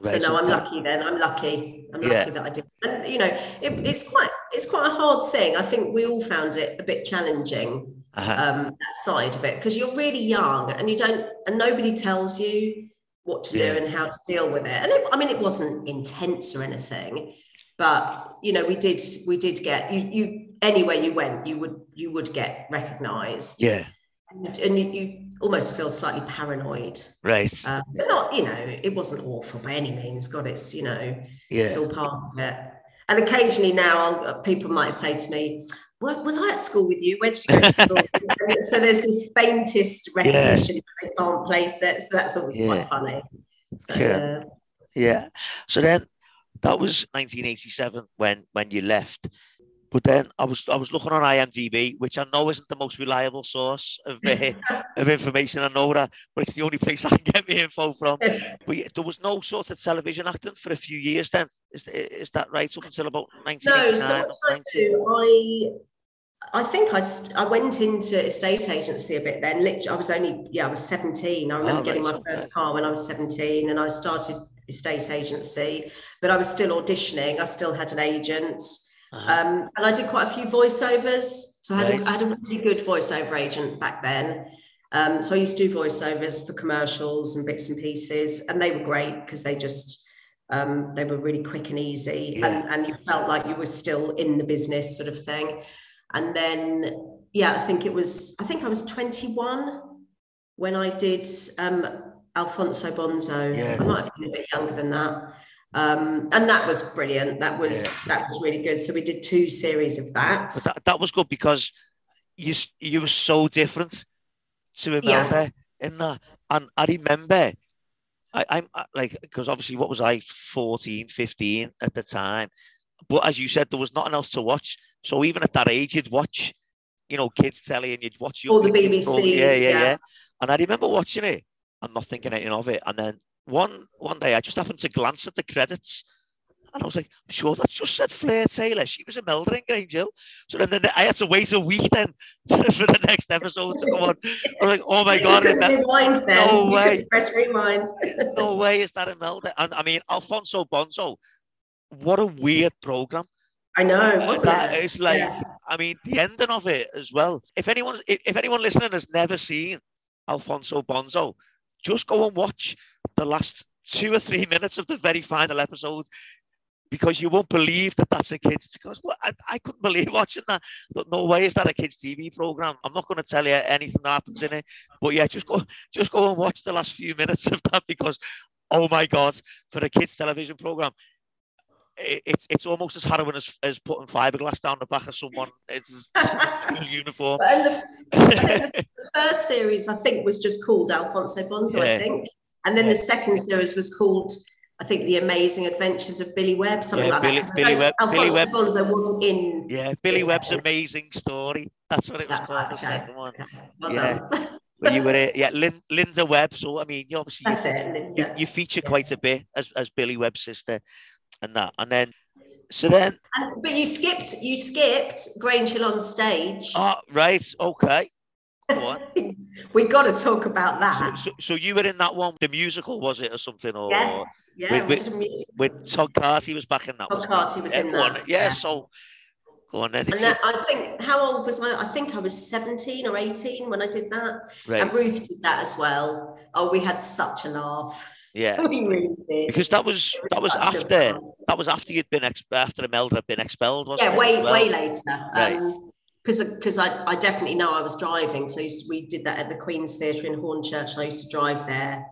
right, so no i'm lucky then. I'm lucky. I'm Yeah. lucky that i did. And you know it, it's quite it's quite a hard thing. I think we all found it a bit challenging uh-huh. um, that side of it because you're really young and you don't and nobody tells you what to do and how to deal with it. And it, i mean it wasn't intense or anything but you know we did we did get you you anywhere you went you would you would get recognized. Yeah. And, and you, you almost feel slightly paranoid Right. um, but not you know it wasn't awful by any means god it's you know it's all part of it and occasionally now I'll, people might say to me "Wa- was I at school with you? Where did you go to school? So there's this faintest recognition, they can't place it. So that's always Yeah. quite funny. So, Yeah. yeah. Yeah. So then that was 1987 when when you left. But then I was I was looking on IMDb, which I know isn't the most reliable source of uh, of information. I know that, but it's the only place I can get my info from. But yeah, there was no sort of television acting for a few years. Then is is that right? Up until about No, 1989, so what did I 90? do? I I think I st- I went into estate agency a bit then. Literally, I was only yeah, I was 17. I remember Oh, getting right, my okay. first car when I was 17, and I started estate agency. But I was still auditioning. I still had an agent, Uh-huh. um, and I did quite a few voiceovers. So I had, I had a really good voiceover agent back then. Um, so I used to do voiceovers for commercials and bits and pieces, and they were great because they just um, they were really quick and easy, Yeah. and, and you felt like you were still in the business, sort of thing. And then, yeah, I think it was I think I was 21 when I did um, Alfonso Bonzo. Yeah. I might have been a bit younger than that. Um, and that was brilliant. That was Yeah. that was really good. So we did two series of that. That, that was good because you you were so different to Yeah. Imelda in that. And I remember, I, I'm like, because obviously, what was I, 14, 15 at the time? But as you said, there was nothing else to watch. So even at that age, you'd watch, you know, kids telly and you'd watch all the kids BBC, Yeah, yeah, yeah. yeah. And I remember watching it and not thinking anything of it. And then one one day, I just happened to glance at the credits. And I was like, I'm sure that just said Fleur Taylor. She was Imelda in Grange Hill. So then, then I had to wait a week then for the next episode to come on. I was like, oh my God, Imel- rewind then. No You way. press rewind. no way is that a Imelda. And I mean, Alfonso Bonzo, what a weird program. I know, that it? is like, Yeah. I mean, the ending of it as well. If anyone's, if, if anyone listening has never seen Alfonso Bonzo, just go and watch the last two or three minutes of the very final episode because you won't believe that that's a kids. Because well, I, I couldn't believe watching that. But no way is that a kids TV program. I'm not going to tell you anything that happens in it, but yeah, just go, just go and watch the last few minutes of that because, oh my god, for a kids television program, it's it's almost as harrowing as, as putting fiberglass down the back of someone uniform. And the, the first series, I think, was just called Alfonso Bonzo, Yeah. I think. And then Yeah. the second series was called, I think, The Amazing Adventures of Billy Webb, something Yeah, like Billy- that. Billy Webb- Billy Alfonso Webb. Bonzo wasn't in. yeah, Billy Webb's amazing story. That's what it was called. The Okay. second one. okay. Well Yeah. You were, uh, yeah, Lin, Linda Webb. So, I mean, you obviously That's you, it. You, you feature Yeah. quite a bit as, as Billy Webb's sister and that. And then, so then, And- but you skipped. You skipped Grange Hill on stage. oh, right, okay. Go we got to talk about that. so, so you were in that one, the musical, was it, or something? Or Yeah. yeah, wait, we wait, did a with Todd Carty was back in that Todd Carty was yeah, in that, Yeah, yeah. so go on then. And that, I think, how old was I? I think I was 17 or 18 when I did that. right. And Ruth did that as well. Oh, we had such a laugh. Yeah. we really did. Because that was that was after that was after you'd been ex- after Imelda had been expelled, wasn't Yeah, it? way well? way later. Right. Because because I, I definitely know I was driving. So used- we did that at the Queen's Theatre in Hornchurch. And I used to drive there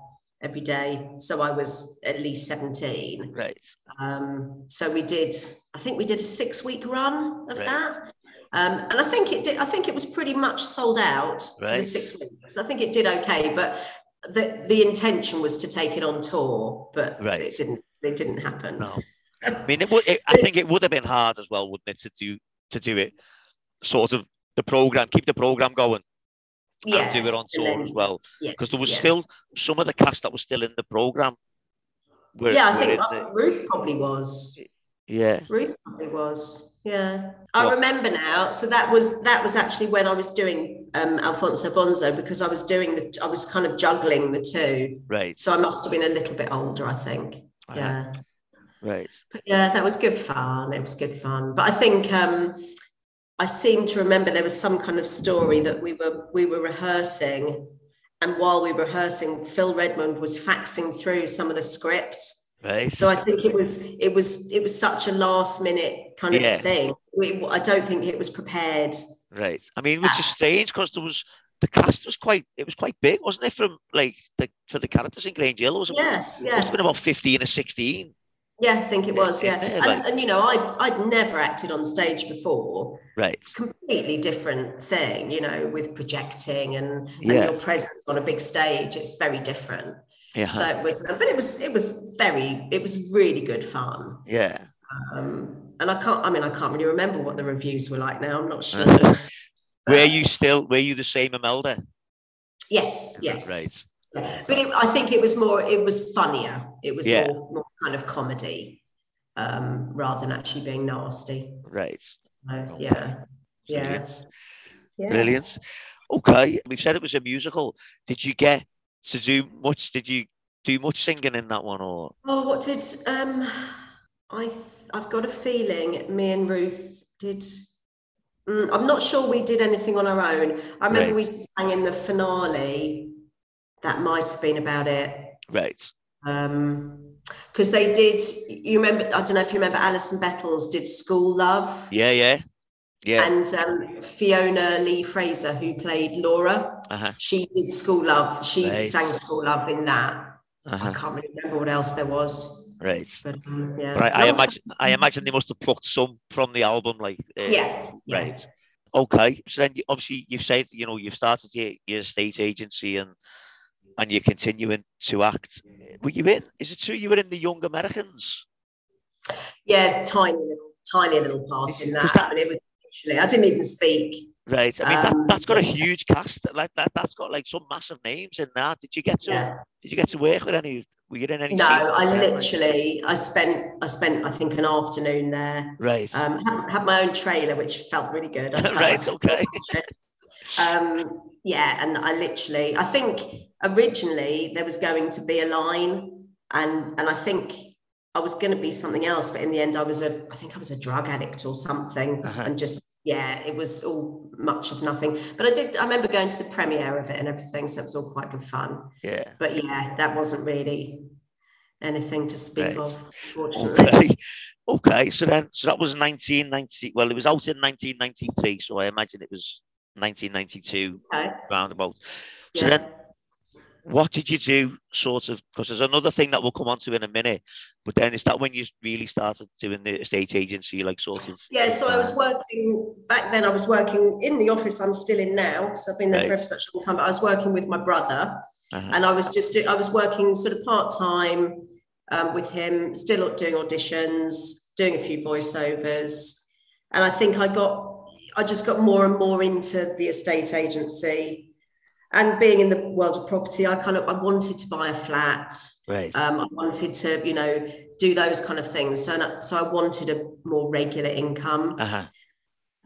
every day. So I was at least 17. Right. Um, so we did, I think we did a six week run of Right. that. Um, and I think it did, I think it was pretty much sold out for the six weeks. I think it did okay, but the, the intention was to take it on tour, but Right. it didn't, it didn't happen. No. I mean, it would. It, I think it would have been hard as well, wouldn't it, to do to do it, sort of the program, keep the program going, yeah. and do it on tour then- as well, yeah, because there was yeah. still some of the cast that was still in the program. Were, yeah, I think the- Ruth probably was. Yeah. Ruth probably was. Yeah, I What? remember now. So that was that was actually when I was doing um, Alfonso Bonzo because I was doing the I was kind of juggling the two. Right. So I must have been a little bit older, I think. Uh-huh. Yeah, Right. but yeah, that was good fun. It was good fun. But I think um, I seem to remember there was some kind of story that we were we were rehearsing, and while we were rehearsing, Phil Redmond was faxing through some of the script. Right. So I think it was it was it was such a last minute kind of Yeah. thing. We, I don't think it was prepared. Right. I mean, which Ah. is strange because there was the cast was quite it was quite big, wasn't it? From like the for the characters in Grange Hill, it was Yeah, yeah, must have been about fifteen or sixteen. yeah. I think it was. Yeah, Yeah, and, like- and you know, I I'd never acted on stage before. Right. Completely different thing, you know, with projecting and, and Yeah. your presence on a big stage. It's very different. Yeah. So it was, but it was it was very it was really good fun. yeah. Um, and I can't. I mean, I can't really remember what the reviews were like now. I'm not sure. were you still were you the same Imelda? Yes, yes. Right. Yeah. But it, I think it was more, it was funnier. It was Yeah. more, more kind of comedy um, rather than actually being nasty. Right. So, yeah. Yeah. Brilliant. yeah. Brilliant. Okay. We've said it was a musical. Did you get to do much? Did you do much singing in that one or Oh, what did um I I've got a feeling me and Ruth did Mm, I'm not sure we did anything on our own. I remember Right. we sang in the finale. That might have been about it. right? Um because they did you remember I don't know if you remember Alison Bettles did School Love. Yeah, yeah. Yeah. And um, Fiona Lee Fraser, who played Laura, Uh-huh. she did School Love. She sang School Love in that. I Uh-huh. can't really remember what else there was, Right. but um, yeah. But I, I imagine I imagine they must have plucked some from the album, like uh, yeah, yeah. Right. Okay. So then, obviously, you've said you know you've started your, your state agency and and you're continuing to act. Were you in? Is it true you were in the Young Americans? Yeah, tiny little, tiny little part in that. that- it was literally, I didn't even speak. Right. I mean Um, that that's got a huge cast. Like that that's got like some massive names in that. Did you get to Yeah. did you get to work with any? Were you in any? No, I literally, I spent, I spent, I think, an afternoon there. Right. Um, had, had my own trailer, which felt really good. I felt Right, okay. um, yeah, and I literally, I think originally there was going to be a line, and and I think I was going to be something else, but in the end, I was a, I think I was a drug addict or something, Uh-huh. and just yeah, it was all much of nothing. But I did, I remember going to the premiere of it and everything, so it was all quite good fun. yeah. But yeah, that wasn't really anything to speak Right. of, unfortunately. Okay. Okay. So then, so that was 1990. Well, it was out in 1993. So I imagine it was 1992 Okay. roundabout. So Yeah. then, what did you do, sort of? Because there's another thing that we'll come on to in a minute. But then, is that when you really started doing the estate agency, like sort of? Yeah, so I was working back then. I was working in the office I'm still in now. So I've been there for Right. ever such a long time. But I was working with my brother, Uh-huh. and I was just I was working sort of part time um, with him, still doing auditions, doing a few voiceovers, and I think I got I just got more and more into the estate agency. And being in the world of property, I kind of I wanted to buy a flat. Right. Um, I wanted to, you know, do those kind of things. So, so I wanted a more regular income. Uh-huh.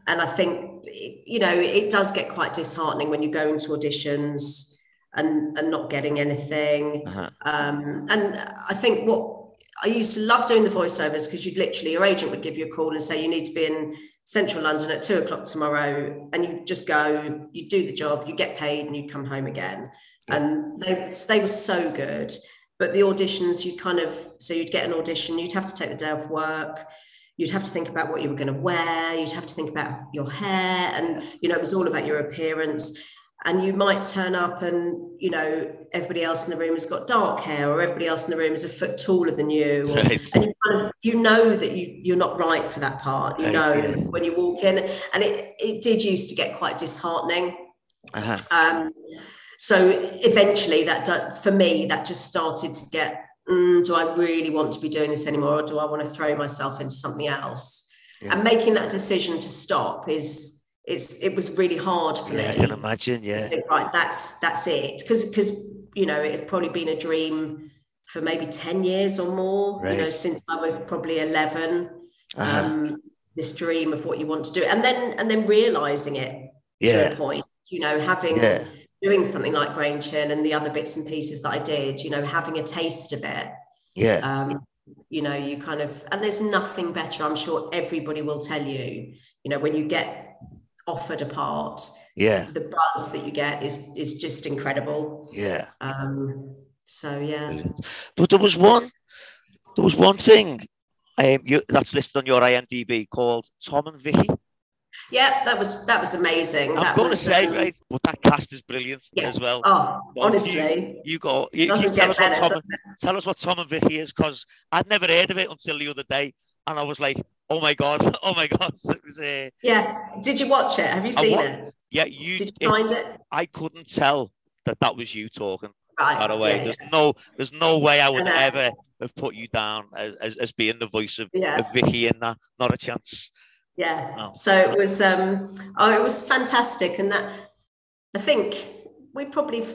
And I think, you know, it does get quite disheartening when you go into auditions and and not getting anything. Uh-huh. Um, and I think what I used to love doing the voiceovers because you'd literally your agent would give you a call and say you need to be in central London at two o'clock tomorrow, and you just go, you do the job, you get paid, and you come home again. And they they were so good. But the auditions, you kind of so you'd get an audition, you'd have to take the day off work. You'd have to think about what you were going to wear. You'd have to think about your hair, and you know it was all about your appearance and you might turn up and you know everybody else in the room has got dark hair or everybody else in the room is a foot taller than you or, Right. and you, kind of, you know that you you're not right for that part you Right, know yeah. when you walk in and it it did used to get quite disheartening Uh-huh. um so eventually that for me that just started to get mm, do I really want to be doing this anymore or do I want to throw myself into something else Yeah. and making that decision to stop is it's it was really hard for Yeah, I can imagine. Yeah. right that's that's it because because you know it had probably been a dream for maybe 10 years or more Right. you know since i was probably 11 Uh-huh. um this dream of what you want to do and then and then realizing it to Yeah. a point you know having Yeah. doing something like Grange Hill and the other bits and pieces that i did you know having a taste of it Yeah. um you know you kind of and there's nothing better i'm sure everybody will tell you you know when you get offered a part Yeah. the buzz that you get is is just incredible. Yeah. Um, so yeah, But there was one, there was one thing um, you, that's listed on your IMDb called Tom and Vicky. yeah, that was that was amazing. I'm that going to say, um, right, but that cast is brilliant Yeah. as well. Oh, honestly, You go, you, you tell us what. Tom, tell us what Tom and Vicky is, because I'd never heard of it until the other day, and I was like, oh my god, oh my god, it was uh, Yeah, did you watch it? Have you seen wa- it? yeah, you. Did it- you find it? I couldn't tell that that was you talking. Right. By the way, yeah, there's no, there's no way I would know. ever have put you down as, as, as being the voice of, yeah, of Vicky in that. Not a chance. yeah. Oh. So it was um oh it was fantastic and that I think we probably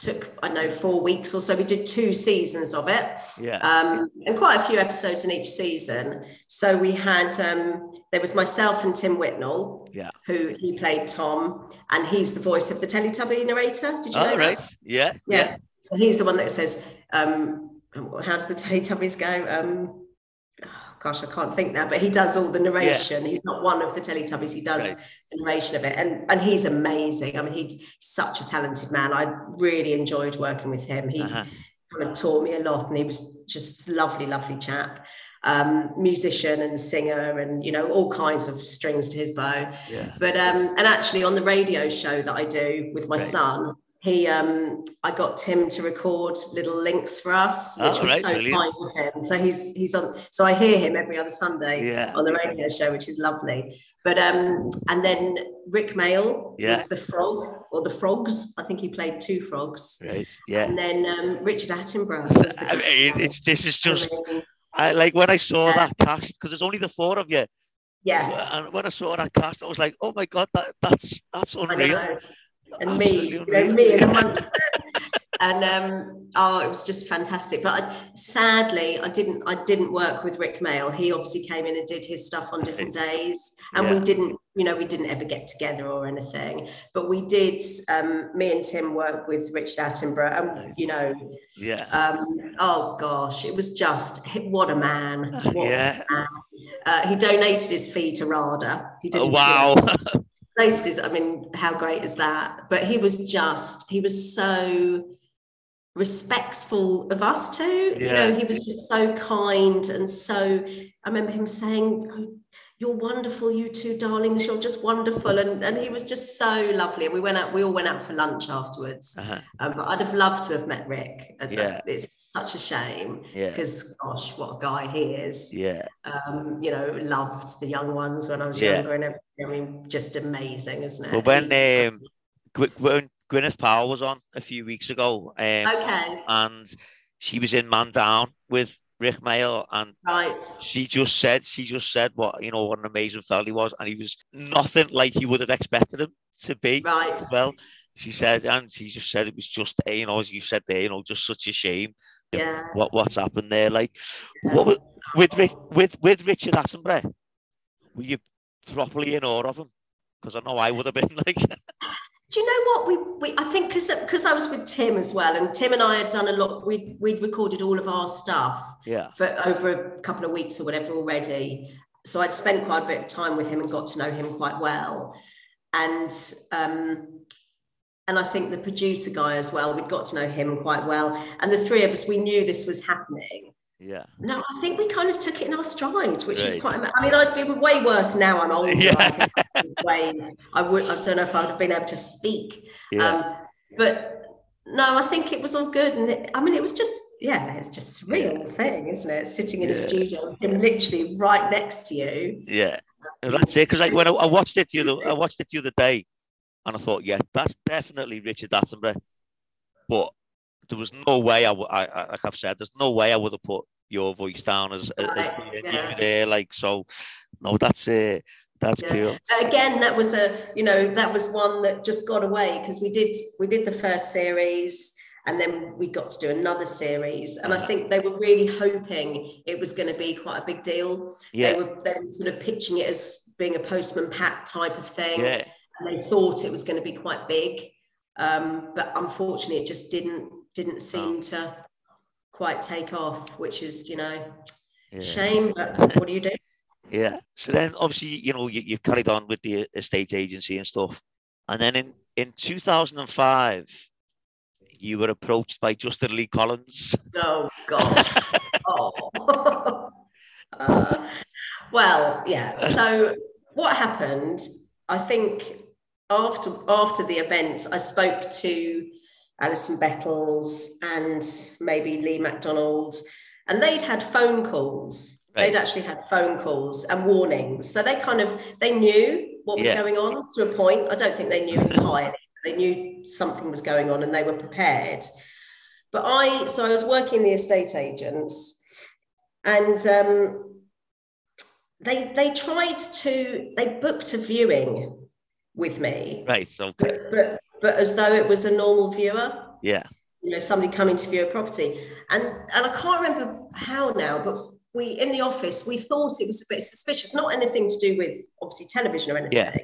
took I know four weeks or so. We did two seasons of it. Yeah. um, and quite a few episodes in each season. So we had um, there was myself and Tim Whitnell, Yeah. who he played Tom, and he's the voice of the Teletubby narrator. Did you know All that? right. Yeah. Yeah. So he's the one that says, um, "How does the Teletubbies go?" Um, oh, gosh, I can't think now, but he does all the narration. He's not one of the Teletubbies. He does Right. the narration of it, and and he's amazing. I mean, he's such a talented man. I really enjoyed working with him. He Uh-huh. kind of taught me a lot and he was just lovely lovely chap um musician and singer and you know all kinds of strings to his bow Yeah. but um and actually on the radio show that i do with my Right. son he um i got tim to record little links for us which Oh, was right, so brilliant. kind of him so he's he's on so i hear him every other sunday Yeah. on the radio show which is lovely but um and then Rik Mayall Yeah. was the frog or the frogs i think he played two frogs Right. Yeah. and then um, Richard Attenborough was the I mean, it's this is just I like when I saw Yeah. that cast because there's only the four of you, yeah, and when I saw that cast, I was like, oh my god, that that's that's unreal. And me, you know, me and amongst it. And um, oh, it was just fantastic. But I, sadly, I didn't. I didn't work with Rik Mayall. He obviously came in and did his stuff on different days, and we didn't. You know, we didn't ever get together or anything. But we did. Um, me and Tim worked with Richard Attenborough, and you know, Yeah. um, oh gosh, it was just what a man! What Yeah. a man. Uh, he donated his fee to RADA. He didn't. Oh, you wow. donated his. I mean, how great is that? But he was just. He was so respectful of us too. You know, he was just so kind and so. I remember him saying. "Oh, You're wonderful, you two darlings. You're just wonderful, and and he was just so lovely. And we went out. We all went out for lunch afterwards. Uh-huh. Um, but I'd have loved to have met Rik. And Yeah. It's such a shame Yeah. because, gosh, what a guy he is. Yeah. Um, you know, loved the young ones when I was Yeah. younger and everything. I mean, just amazing, isn't it? Well, when um, when Gwyneth Powell was on a few weeks ago, um, okay, and she was in Man Down with Rik Mayall, and right. she just said, she just said what you know, what an amazing fella he was, and he was nothing like you would have expected him to be. Right. Well, she said, and she just said it was just, you know, as you said there, you know, just such a shame. Yeah. What what's happened there? Like, Yeah. what with with with Richard Attenborough, were you properly in awe of him? Because I know I would have been like, Do you know what we, we I think because because I was with Tim as well, and Tim and I had done a lot. We we'd recorded all of our stuff yeah, for over a couple of weeks or whatever already. So I'd spent quite a bit of time with him and got to know him quite well. And um, and I think the producer guy as well, We'd got to know him quite well. And the three of us, we knew this was happening. Yeah, No, I think we kind of took it in our stride, which is quite. I mean, I'd be way worse now. I'm older. Yeah. I think way. I would. I don't know if I'd have been able to speak. yeah, Um, but no, I think it was all good. And it, I mean, it was just, yeah, it's just a surreal thing, isn't it? Sitting in a studio, him literally right next to you. yeah. That's it. Because like when I, I watched it the other, I watched it the other day, and I thought, yeah, that's definitely Richard Attenborough. But there was no way I, w- I, I like I've said, there's no way I would have put your voice down as, as Right, being yeah. you there. Like so, no, that's it. that's Yeah. cool. Again, that was a, you know, that was one that just got away because we did, we did the first series. And then we got to do another series, and I think they were really hoping it was going to be quite a big deal. Yeah, They were they were sort of pitching it as being a postman Pat type of thing. yeah, and they thought it was going to be quite big um, but unfortunately it just didn't didn't seem to quite take off which is you know yeah. shame but what do you do Yeah. So then, obviously, you know, you, you've carried on with the estate agency and stuff, and then in in 2005, you were approached by Justin Lee Collins. oh God. oh Uh, well yeah so what happened i think after after the event i spoke to alison bettles and maybe lee macdonald. And they'd had phone calls. Right. they'd actually had phone calls and warnings. So they kind of they knew what was Yeah. going on to a point. I don't think they knew entirely they knew something was going on and they were prepared. But i so i was working the estate agents and um, they they tried to they booked a viewing with me Right. Okay. but, but as though it was a normal viewer Yeah. you know somebody coming to view a property and and i can't remember how now but we in the office we thought it was a bit suspicious not anything to do with obviously television or anything Yeah.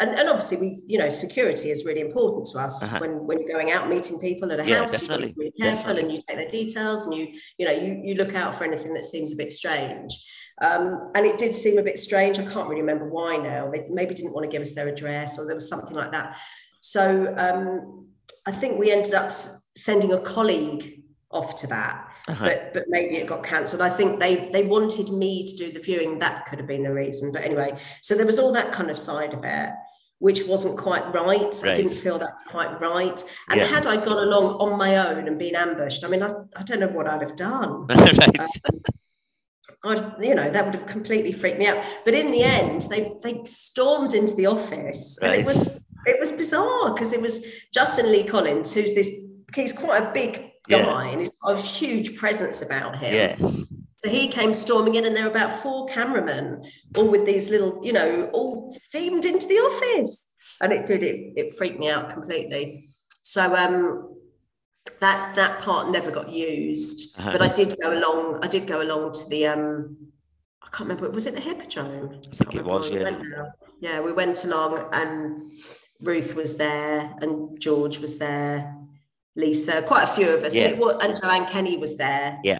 and, and obviously we you know security is really important to us Uh-huh. when when you're going out meeting people at a Yeah, house you've got to be really careful definitely. and you take their details and you you know you you look out for anything that seems a bit strange um, and it did seem a bit strange. I can't really remember why now. They maybe didn't want to give us their address or there was something like that. So um, I think we ended up sending a colleague off to that, Uh-huh. but but maybe it got cancelled. I think they they wanted me to do the viewing. That could have been the reason. But anyway, so there was all that kind of side of it. Which wasn't quite right. I didn't feel that was quite right. And Yeah. had I gone along on my own and been ambushed, I mean, I, I don't know what I'd have done. right. Um, I, you know, that would have completely freaked me out. But in the end, they they stormed into the office, and it was it was bizarre because it was Justin Lee Collins, who's this. He's quite a big Yeah. guy, and he's got a huge presence about him. Yes. So he came storming in, and there were about four cameramen, all with these little, you know, all steamed into the office, and it did it. It freaked me out completely. So um, that that part never got used, Uh-huh. but I did go along. I did go along to the um, I can't remember. Was it the Hippodrome? I think Can't it was, where we yeah. Yeah, we went along, and Ruth was there, and George was there, Lisa, quite a few of us. Yeah. And, it was, and Joanne Kenny was there. Yeah.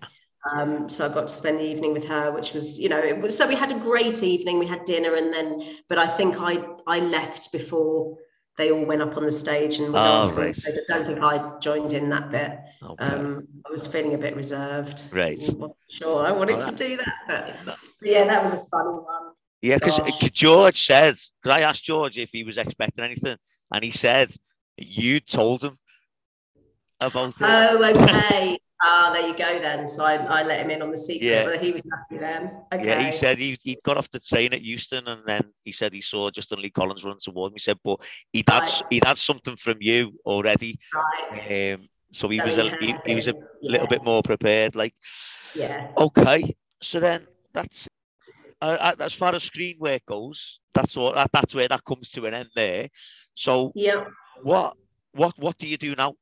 Um, so I got to spend the evening with her, which was, you know, it was, so we had a great evening. We had dinner, and then, but I think I I left before they all went up on the stage and were Oh, right. I don't think I joined in that bit. Okay. Um, I was feeling a bit reserved. Right. wasn't sure I wanted Oh, to do that, but but yeah, that was a funny one. Yeah, because George said, because I asked George if he was expecting anything, and he said you told him about it. Oh, okay. Ah, there you go then. So I, I let him in on the secret. Yeah. But he was happy then. Okay. Yeah, he said he, he got off the train at Euston and then he said he saw Justin Lee Collins run towards him. He said, but he'd had, Right. he'd had something from you already. Right. Um, so he So was a, he, he was a been- little bit more prepared. Like, Yeah. okay, so then that's uh, uh, as far as screen work goes. That's all. That, that's where that comes to an end there. So Yeah. what what what do you do now?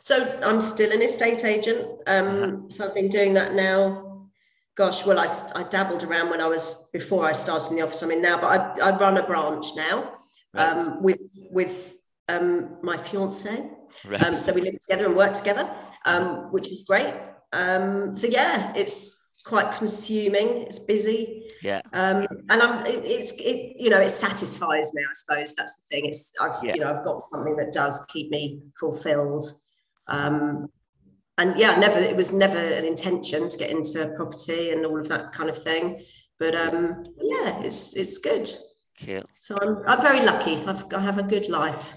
So I'm still an estate agent. Um, uh-huh. So I've been doing that now. Gosh, well, I, I dabbled around when I was before I started in the office I'm in now, but I, I run a branch now right. um, with with um, my fiance. Right. Um, so we live together and work together, um, which is great. Um, so yeah, it's quite consuming. It's busy. Yeah. Um, and I'm, it, it's, it, you know, it satisfies me. I suppose that's the thing. It's, I've, yeah. you know, I've got something that does keep me fulfilled. Um, and yeah, never. It was never an intention to get into property and all of that kind of thing. But um, yeah, it's it's good. Cool. So I'm, I'm very lucky. I've, I have a good life.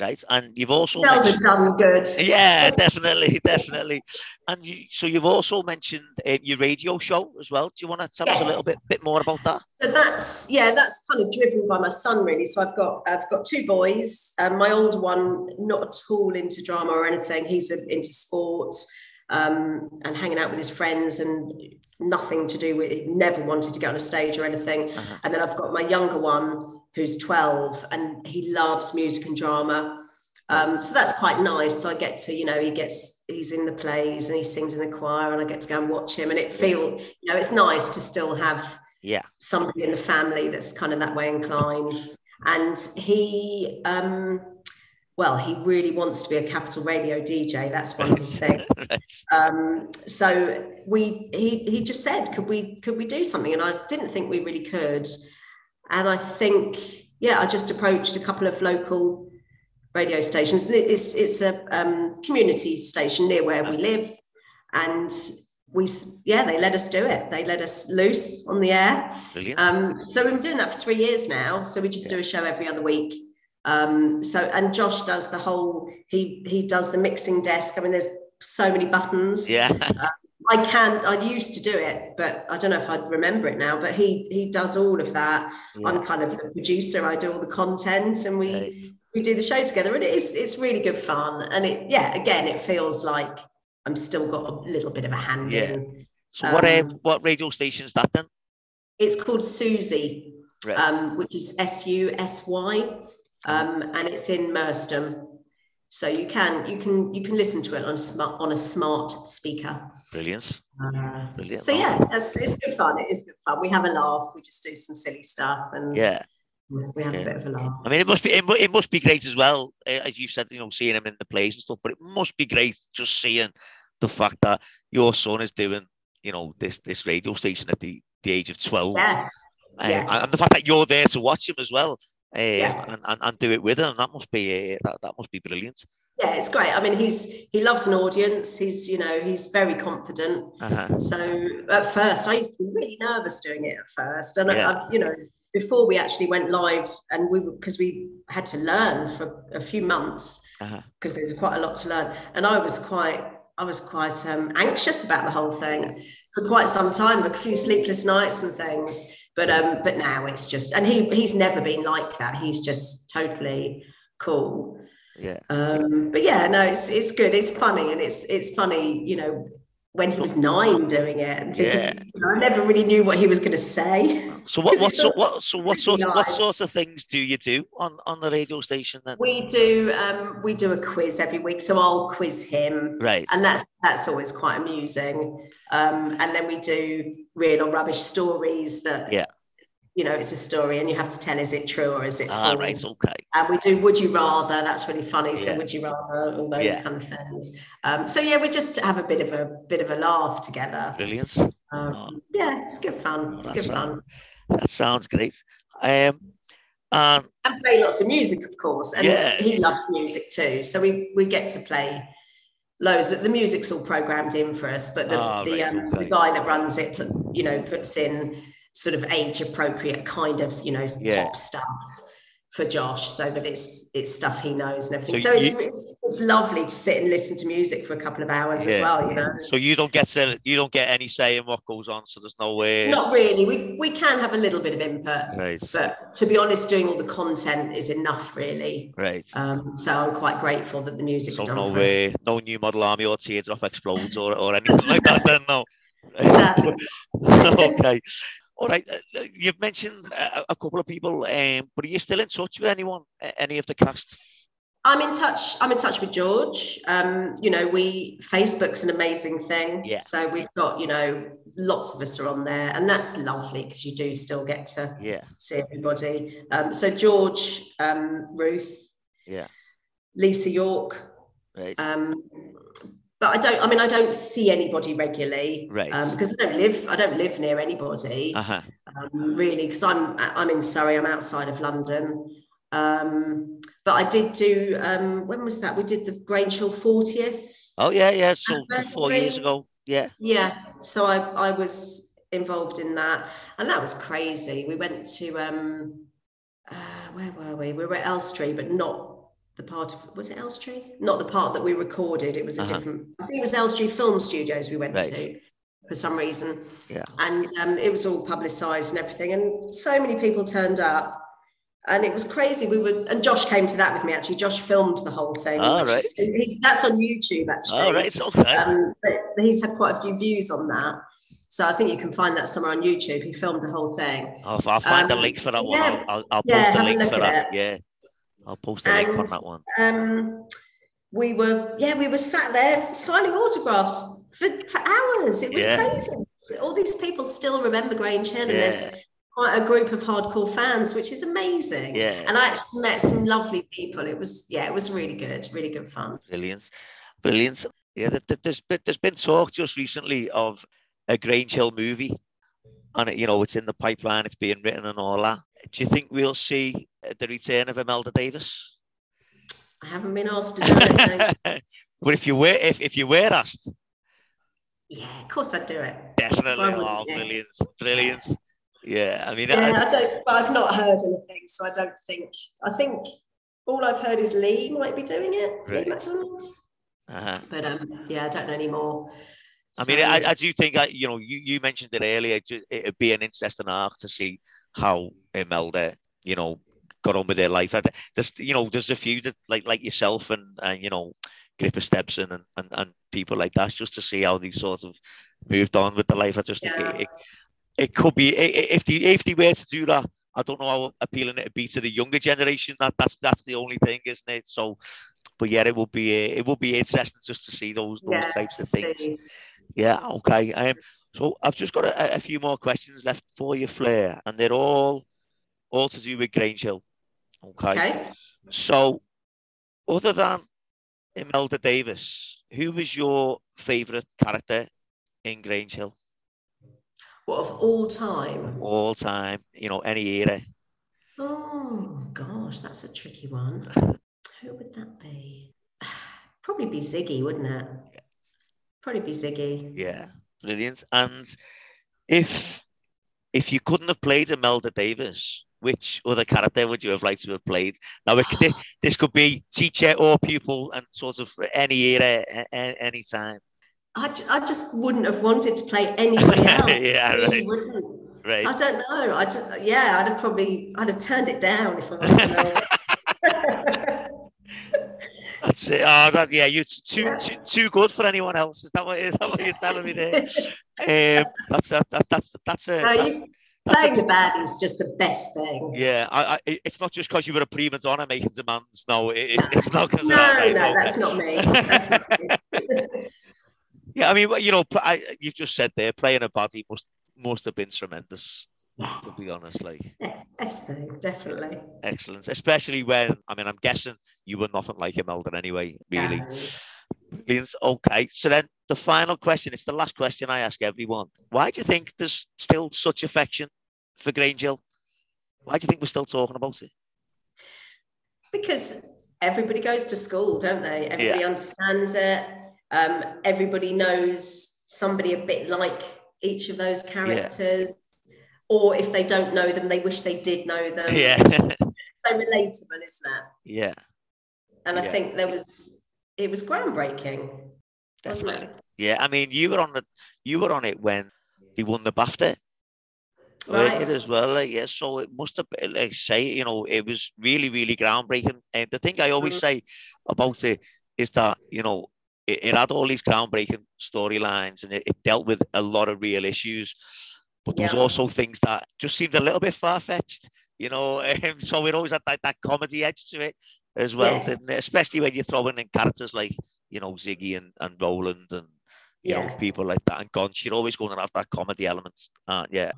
Right, and you've also mentioned, done good. Yeah, definitely, definitely. And you, so you've also mentioned uh, your radio show as well. Do you want to tell yes. us a little bit, bit more about that? So that's yeah, that's kind of driven by my son really. So I've got I've got two boys. Um, my older one not at all into drama or anything. He's a, into sports um, and hanging out with his friends and nothing to do with it, never wanted to get on a stage or anything. Uh-huh. And then I've got my younger one who's 12 and he loves music and drama. Um, so that's quite nice. So I get to, you know, he gets, he's in the plays and he sings in the choir and I get to go and watch him. And it feel, you know, it's nice to still have yeah somebody in the family that's kind of that way inclined. And he, um, well, he really wants to be a capital radio DJ. That's one of his things. Um, so we he he just said, could we could we do something? And I didn't think we really could. And I think, yeah, I just approached a couple of local radio stations. It's it's a um, community station near where we live, and we yeah they let us do it. They let us loose on the air. Um, so we've been doing that for three years now. So we just yeah. do a show every other week um, so and Josh does the whole he he does the mixing desk. I mean, there's so many buttons. Yeah. I can I used to do it, but I don't know if I'd remember it now. But he he does all of that. Yeah. I'm kind of the producer. I do all the content, and we right. we do the show together, and it is it's really good fun. And it yeah, again, it feels like I'm still got a little bit of a hand yeah. in. So what um, what radio station is that then? It's called Susy, right. um, which is S U S Y um, and it's in Merstham. So you can you can you can listen to it on a smart on a smart speaker. Brilliant. Uh, Brilliant. So yeah, it's, it's good fun. It is good fun. We have a laugh. We just do some silly stuff and yeah. We have yeah. a bit of a laugh. I mean, it must be it, it must be great as well, eh, as you said, you know, seeing him in the plays and stuff. But it must be great just seeing the fact that your son is doing, you know, this this radio station at the, the age of twelve. Yeah. Um, yeah. And the fact that you're there to watch him as well uh, yeah. and, and, and, do it with him. That must be uh, that, that must be brilliant. Yeah, it's great. I mean, he's he loves an audience. He's you know he's very confident. Uh-huh. So at first, I used to be really nervous doing it at first, and yeah. I, you know before we actually went live, and we because we had to learn for a few months because uh-huh. there's quite a lot to learn, and I was quite I was quite um, anxious about the whole thing for quite some time, a few sleepless nights and things. But um, but now it's just, and he he's never been like that. He's just totally cool. Yeah. Um, but yeah, no, it's it's good. It's funny, and it's it's funny, you know, when he was nine doing it. And thinking, yeah. You know, I never really knew what he was going to say. So what what so, what so what sort of, what sorts of things do you do on on the radio station then? We do um we do a quiz every week, so I'll quiz him. Right. And that's that's always quite amusing. Um and then we do real or rubbish stories that yeah you know, it's a story and you have to tell is it true or is it ah, false? right, okay. And we do would you rather, that's really funny. So yeah. would you rather, all those yeah. kind of things. Um, so yeah, we just have a bit of a bit of a laugh together. Brilliant. Um, oh. Yeah, it's good fun. Oh, it's good fun. That sounds great. Um, um, and play lots of music, of course. And yeah. he loves music too. So we we get to play loads of the music's all programmed in for us, but the, oh, the, um, okay. the guy that runs it, you know, puts in sort of age appropriate kind of you know yeah. pop stuff for Josh so that it's it's stuff he knows and everything. So, so you, it's, it's, it's lovely to sit and listen to music for a couple of hours yeah, as well, you know. So you don't get to you don't get any say in what goes on, so there's no way. Not really. We we can have a little bit of input, right. but to be honest, doing all the content is enough, really. Right. Um, so I'm quite grateful that the music's so done. No way, us. no new model army or teardrop explodes or, or anything like that. Then no. Exactly. okay. All right, uh, uh, you've mentioned a, a couple of people, um, but are you still in touch with anyone, any of the cast? I'm in touch. I'm in touch with George. Um, you know, we Facebook's an amazing thing. Yeah. So we've got, you know, lots of us are on there, and that's lovely because you do still get to Yeah. see everybody. Um, so George, um, Ruth, Yeah. Lisa York, Right. But I don't. I mean, I don't see anybody regularly, Right. Um, because I don't live. I don't live near anybody, uh huh. um, really, because I'm I'm in Surrey. I'm outside of London. Um, but I did do. Um, when was that? We did the Grange Hill 40th. Oh yeah, yeah. So four years ago. Yeah. Yeah. So I I was involved in that, and that was crazy. We went to um, uh, where were we? We were at Elstree, but not the part of was it Elstree? Not the part that we recorded. It was a Uh-huh. different. I think it was Elstree Film Studios we went Right. to for some reason. Yeah. And um, it was all publicised and everything, and so many people turned up. And it was crazy. We were, and Josh came to that with me. Actually, Josh filmed the whole thing. Oh, which is- he- that's on YouTube. Actually, All right. It's okay. um, he's had quite a few views on that. So I think you can find that somewhere on YouTube. He filmed the whole thing. I'll, I'll find the um, link for that one. yeah. I'll, I'll, I'll Yeah, post the link for that. it. Yeah. I'll post the link on that one. Um, we were, yeah, we were sat there signing autographs for, for hours. It was Yeah. crazy. All these people still remember Grange Hill, and there's quite a group of hardcore fans, which is amazing. Yeah. And I actually met some lovely people. It was, yeah, it was really good, really good fun. Brilliant. Brilliant. Yeah, there- there- there's been, there's been talk just recently of a Grange Hill movie. And, it, you know, it's in the pipeline, it's being written and all that. Do you think we'll see uh, the return of Imelda Davis? I haven't been asked to do it. no. but if you were, if, if you were asked, yeah, of course I'd do it. definitely. Oh, brilliant. Brilliant. Yeah, I mean, Yeah, I- I don't, but I've not heard anything, so I don't think. I think all I've heard is Lee might be doing it, Right. Lee MacDonald. uh-huh. But um, yeah, I don't know anymore. I mean, I, I do think that you know you, you mentioned it earlier. It'd be an interesting arc to see how Imelda, you know, got on with their life. There's you know there's a few that like like yourself and and you know Gripper Stebson and, and and people like that just to see how they sort of moved on with the life. I just think Yeah. it, it, it could be if they if they were to do that. I don't know how appealing it'd be to the younger generation. That that's that's the only thing, isn't it? So, but yeah, it will be uh, it will be interesting just to see those those yeah, types of things. see. Yeah, okay. Um, so I've just got a, a few more questions left for you, Fleur, and they're all all to do with Grange Hill. Okay. Okay. So, other than Imelda Davis, who was your favourite character in Grange Hill What of all time? all time? You know, any era. Oh gosh, that's a tricky one. Who would that be? Probably be Ziggy, wouldn't it? Probably be Ziggy. Yeah, brilliant. And if if you couldn't have played Imelda Davis, which other character would you have liked to have played? Now, it, could- this could be teacher or pupil, and sort of any era, any time. I, I just wouldn't have wanted to play anybody else. Yeah, I really right. Right. I don't know. I ju- yeah, I'd have probably I'd have turned it down if I was. That's it. Oh, that, yeah, you're too, too too good for anyone else. Is that what is that what you're telling me there? Um, that's that, that that's that's a. that's- you, that's a- playing the baddie is just the best thing. yeah, I, I, it's not just because you were a prima donna making demands. No, it, it- it's not because No, of that. Right? no, that's not me. That's not me. Yeah, I mean, you know, I, you've just said there, playing a body must must have been tremendous. Yeah. To be honest, like Yes, best definitely. excellent, especially when I mean, I'm guessing you were nothing like Imelda anyway. Really, No. Okay, so then the final question. It's the last question I ask everyone. Why do you think there's still such affection for Grange Hill? Why do you think we're still talking about it? Because everybody goes to school, don't they? Everybody understands it. Um, everybody knows somebody a bit like each of those characters. Or if they don't know them, they wish they did know them. Yeah, so relatable, isn't it? yeah, And I Yeah. think there was it was groundbreaking, definitely. it? Yeah, I mean, you were on the you were on it when he won the BAFTA. Right. it as well? Like, yeah, so it must have been, like, say, you know, it was really, really groundbreaking. And the thing I always Mhm. say about it is that, you know, it, it had all these groundbreaking storylines and it, it dealt with a lot of real issues. But there was Yeah. also things that just seemed a little bit far fetched, you know. Um, so it always had that, that comedy edge to it. as well, yes. didn't it? Especially when you're throwing in characters like, you know, Ziggy and, and Roland and, you yeah. know, people like that and Gonch. You're always going to have that comedy element. Uh, yeah.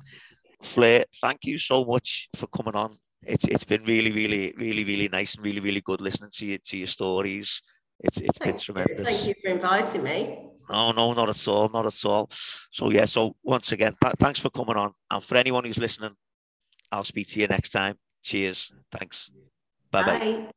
Fleur, thank you so much for coming on. It's it's been really, really, really, really nice and really, really good listening to you to your stories. It's it's thank been tremendous. You. Thank you for inviting me. No, no, not at all, not at all. So yeah, so once again, th- thanks for coming on, and for anyone who's listening, I'll speak to you next time. Cheers. Thanks. Bye-bye. bye bye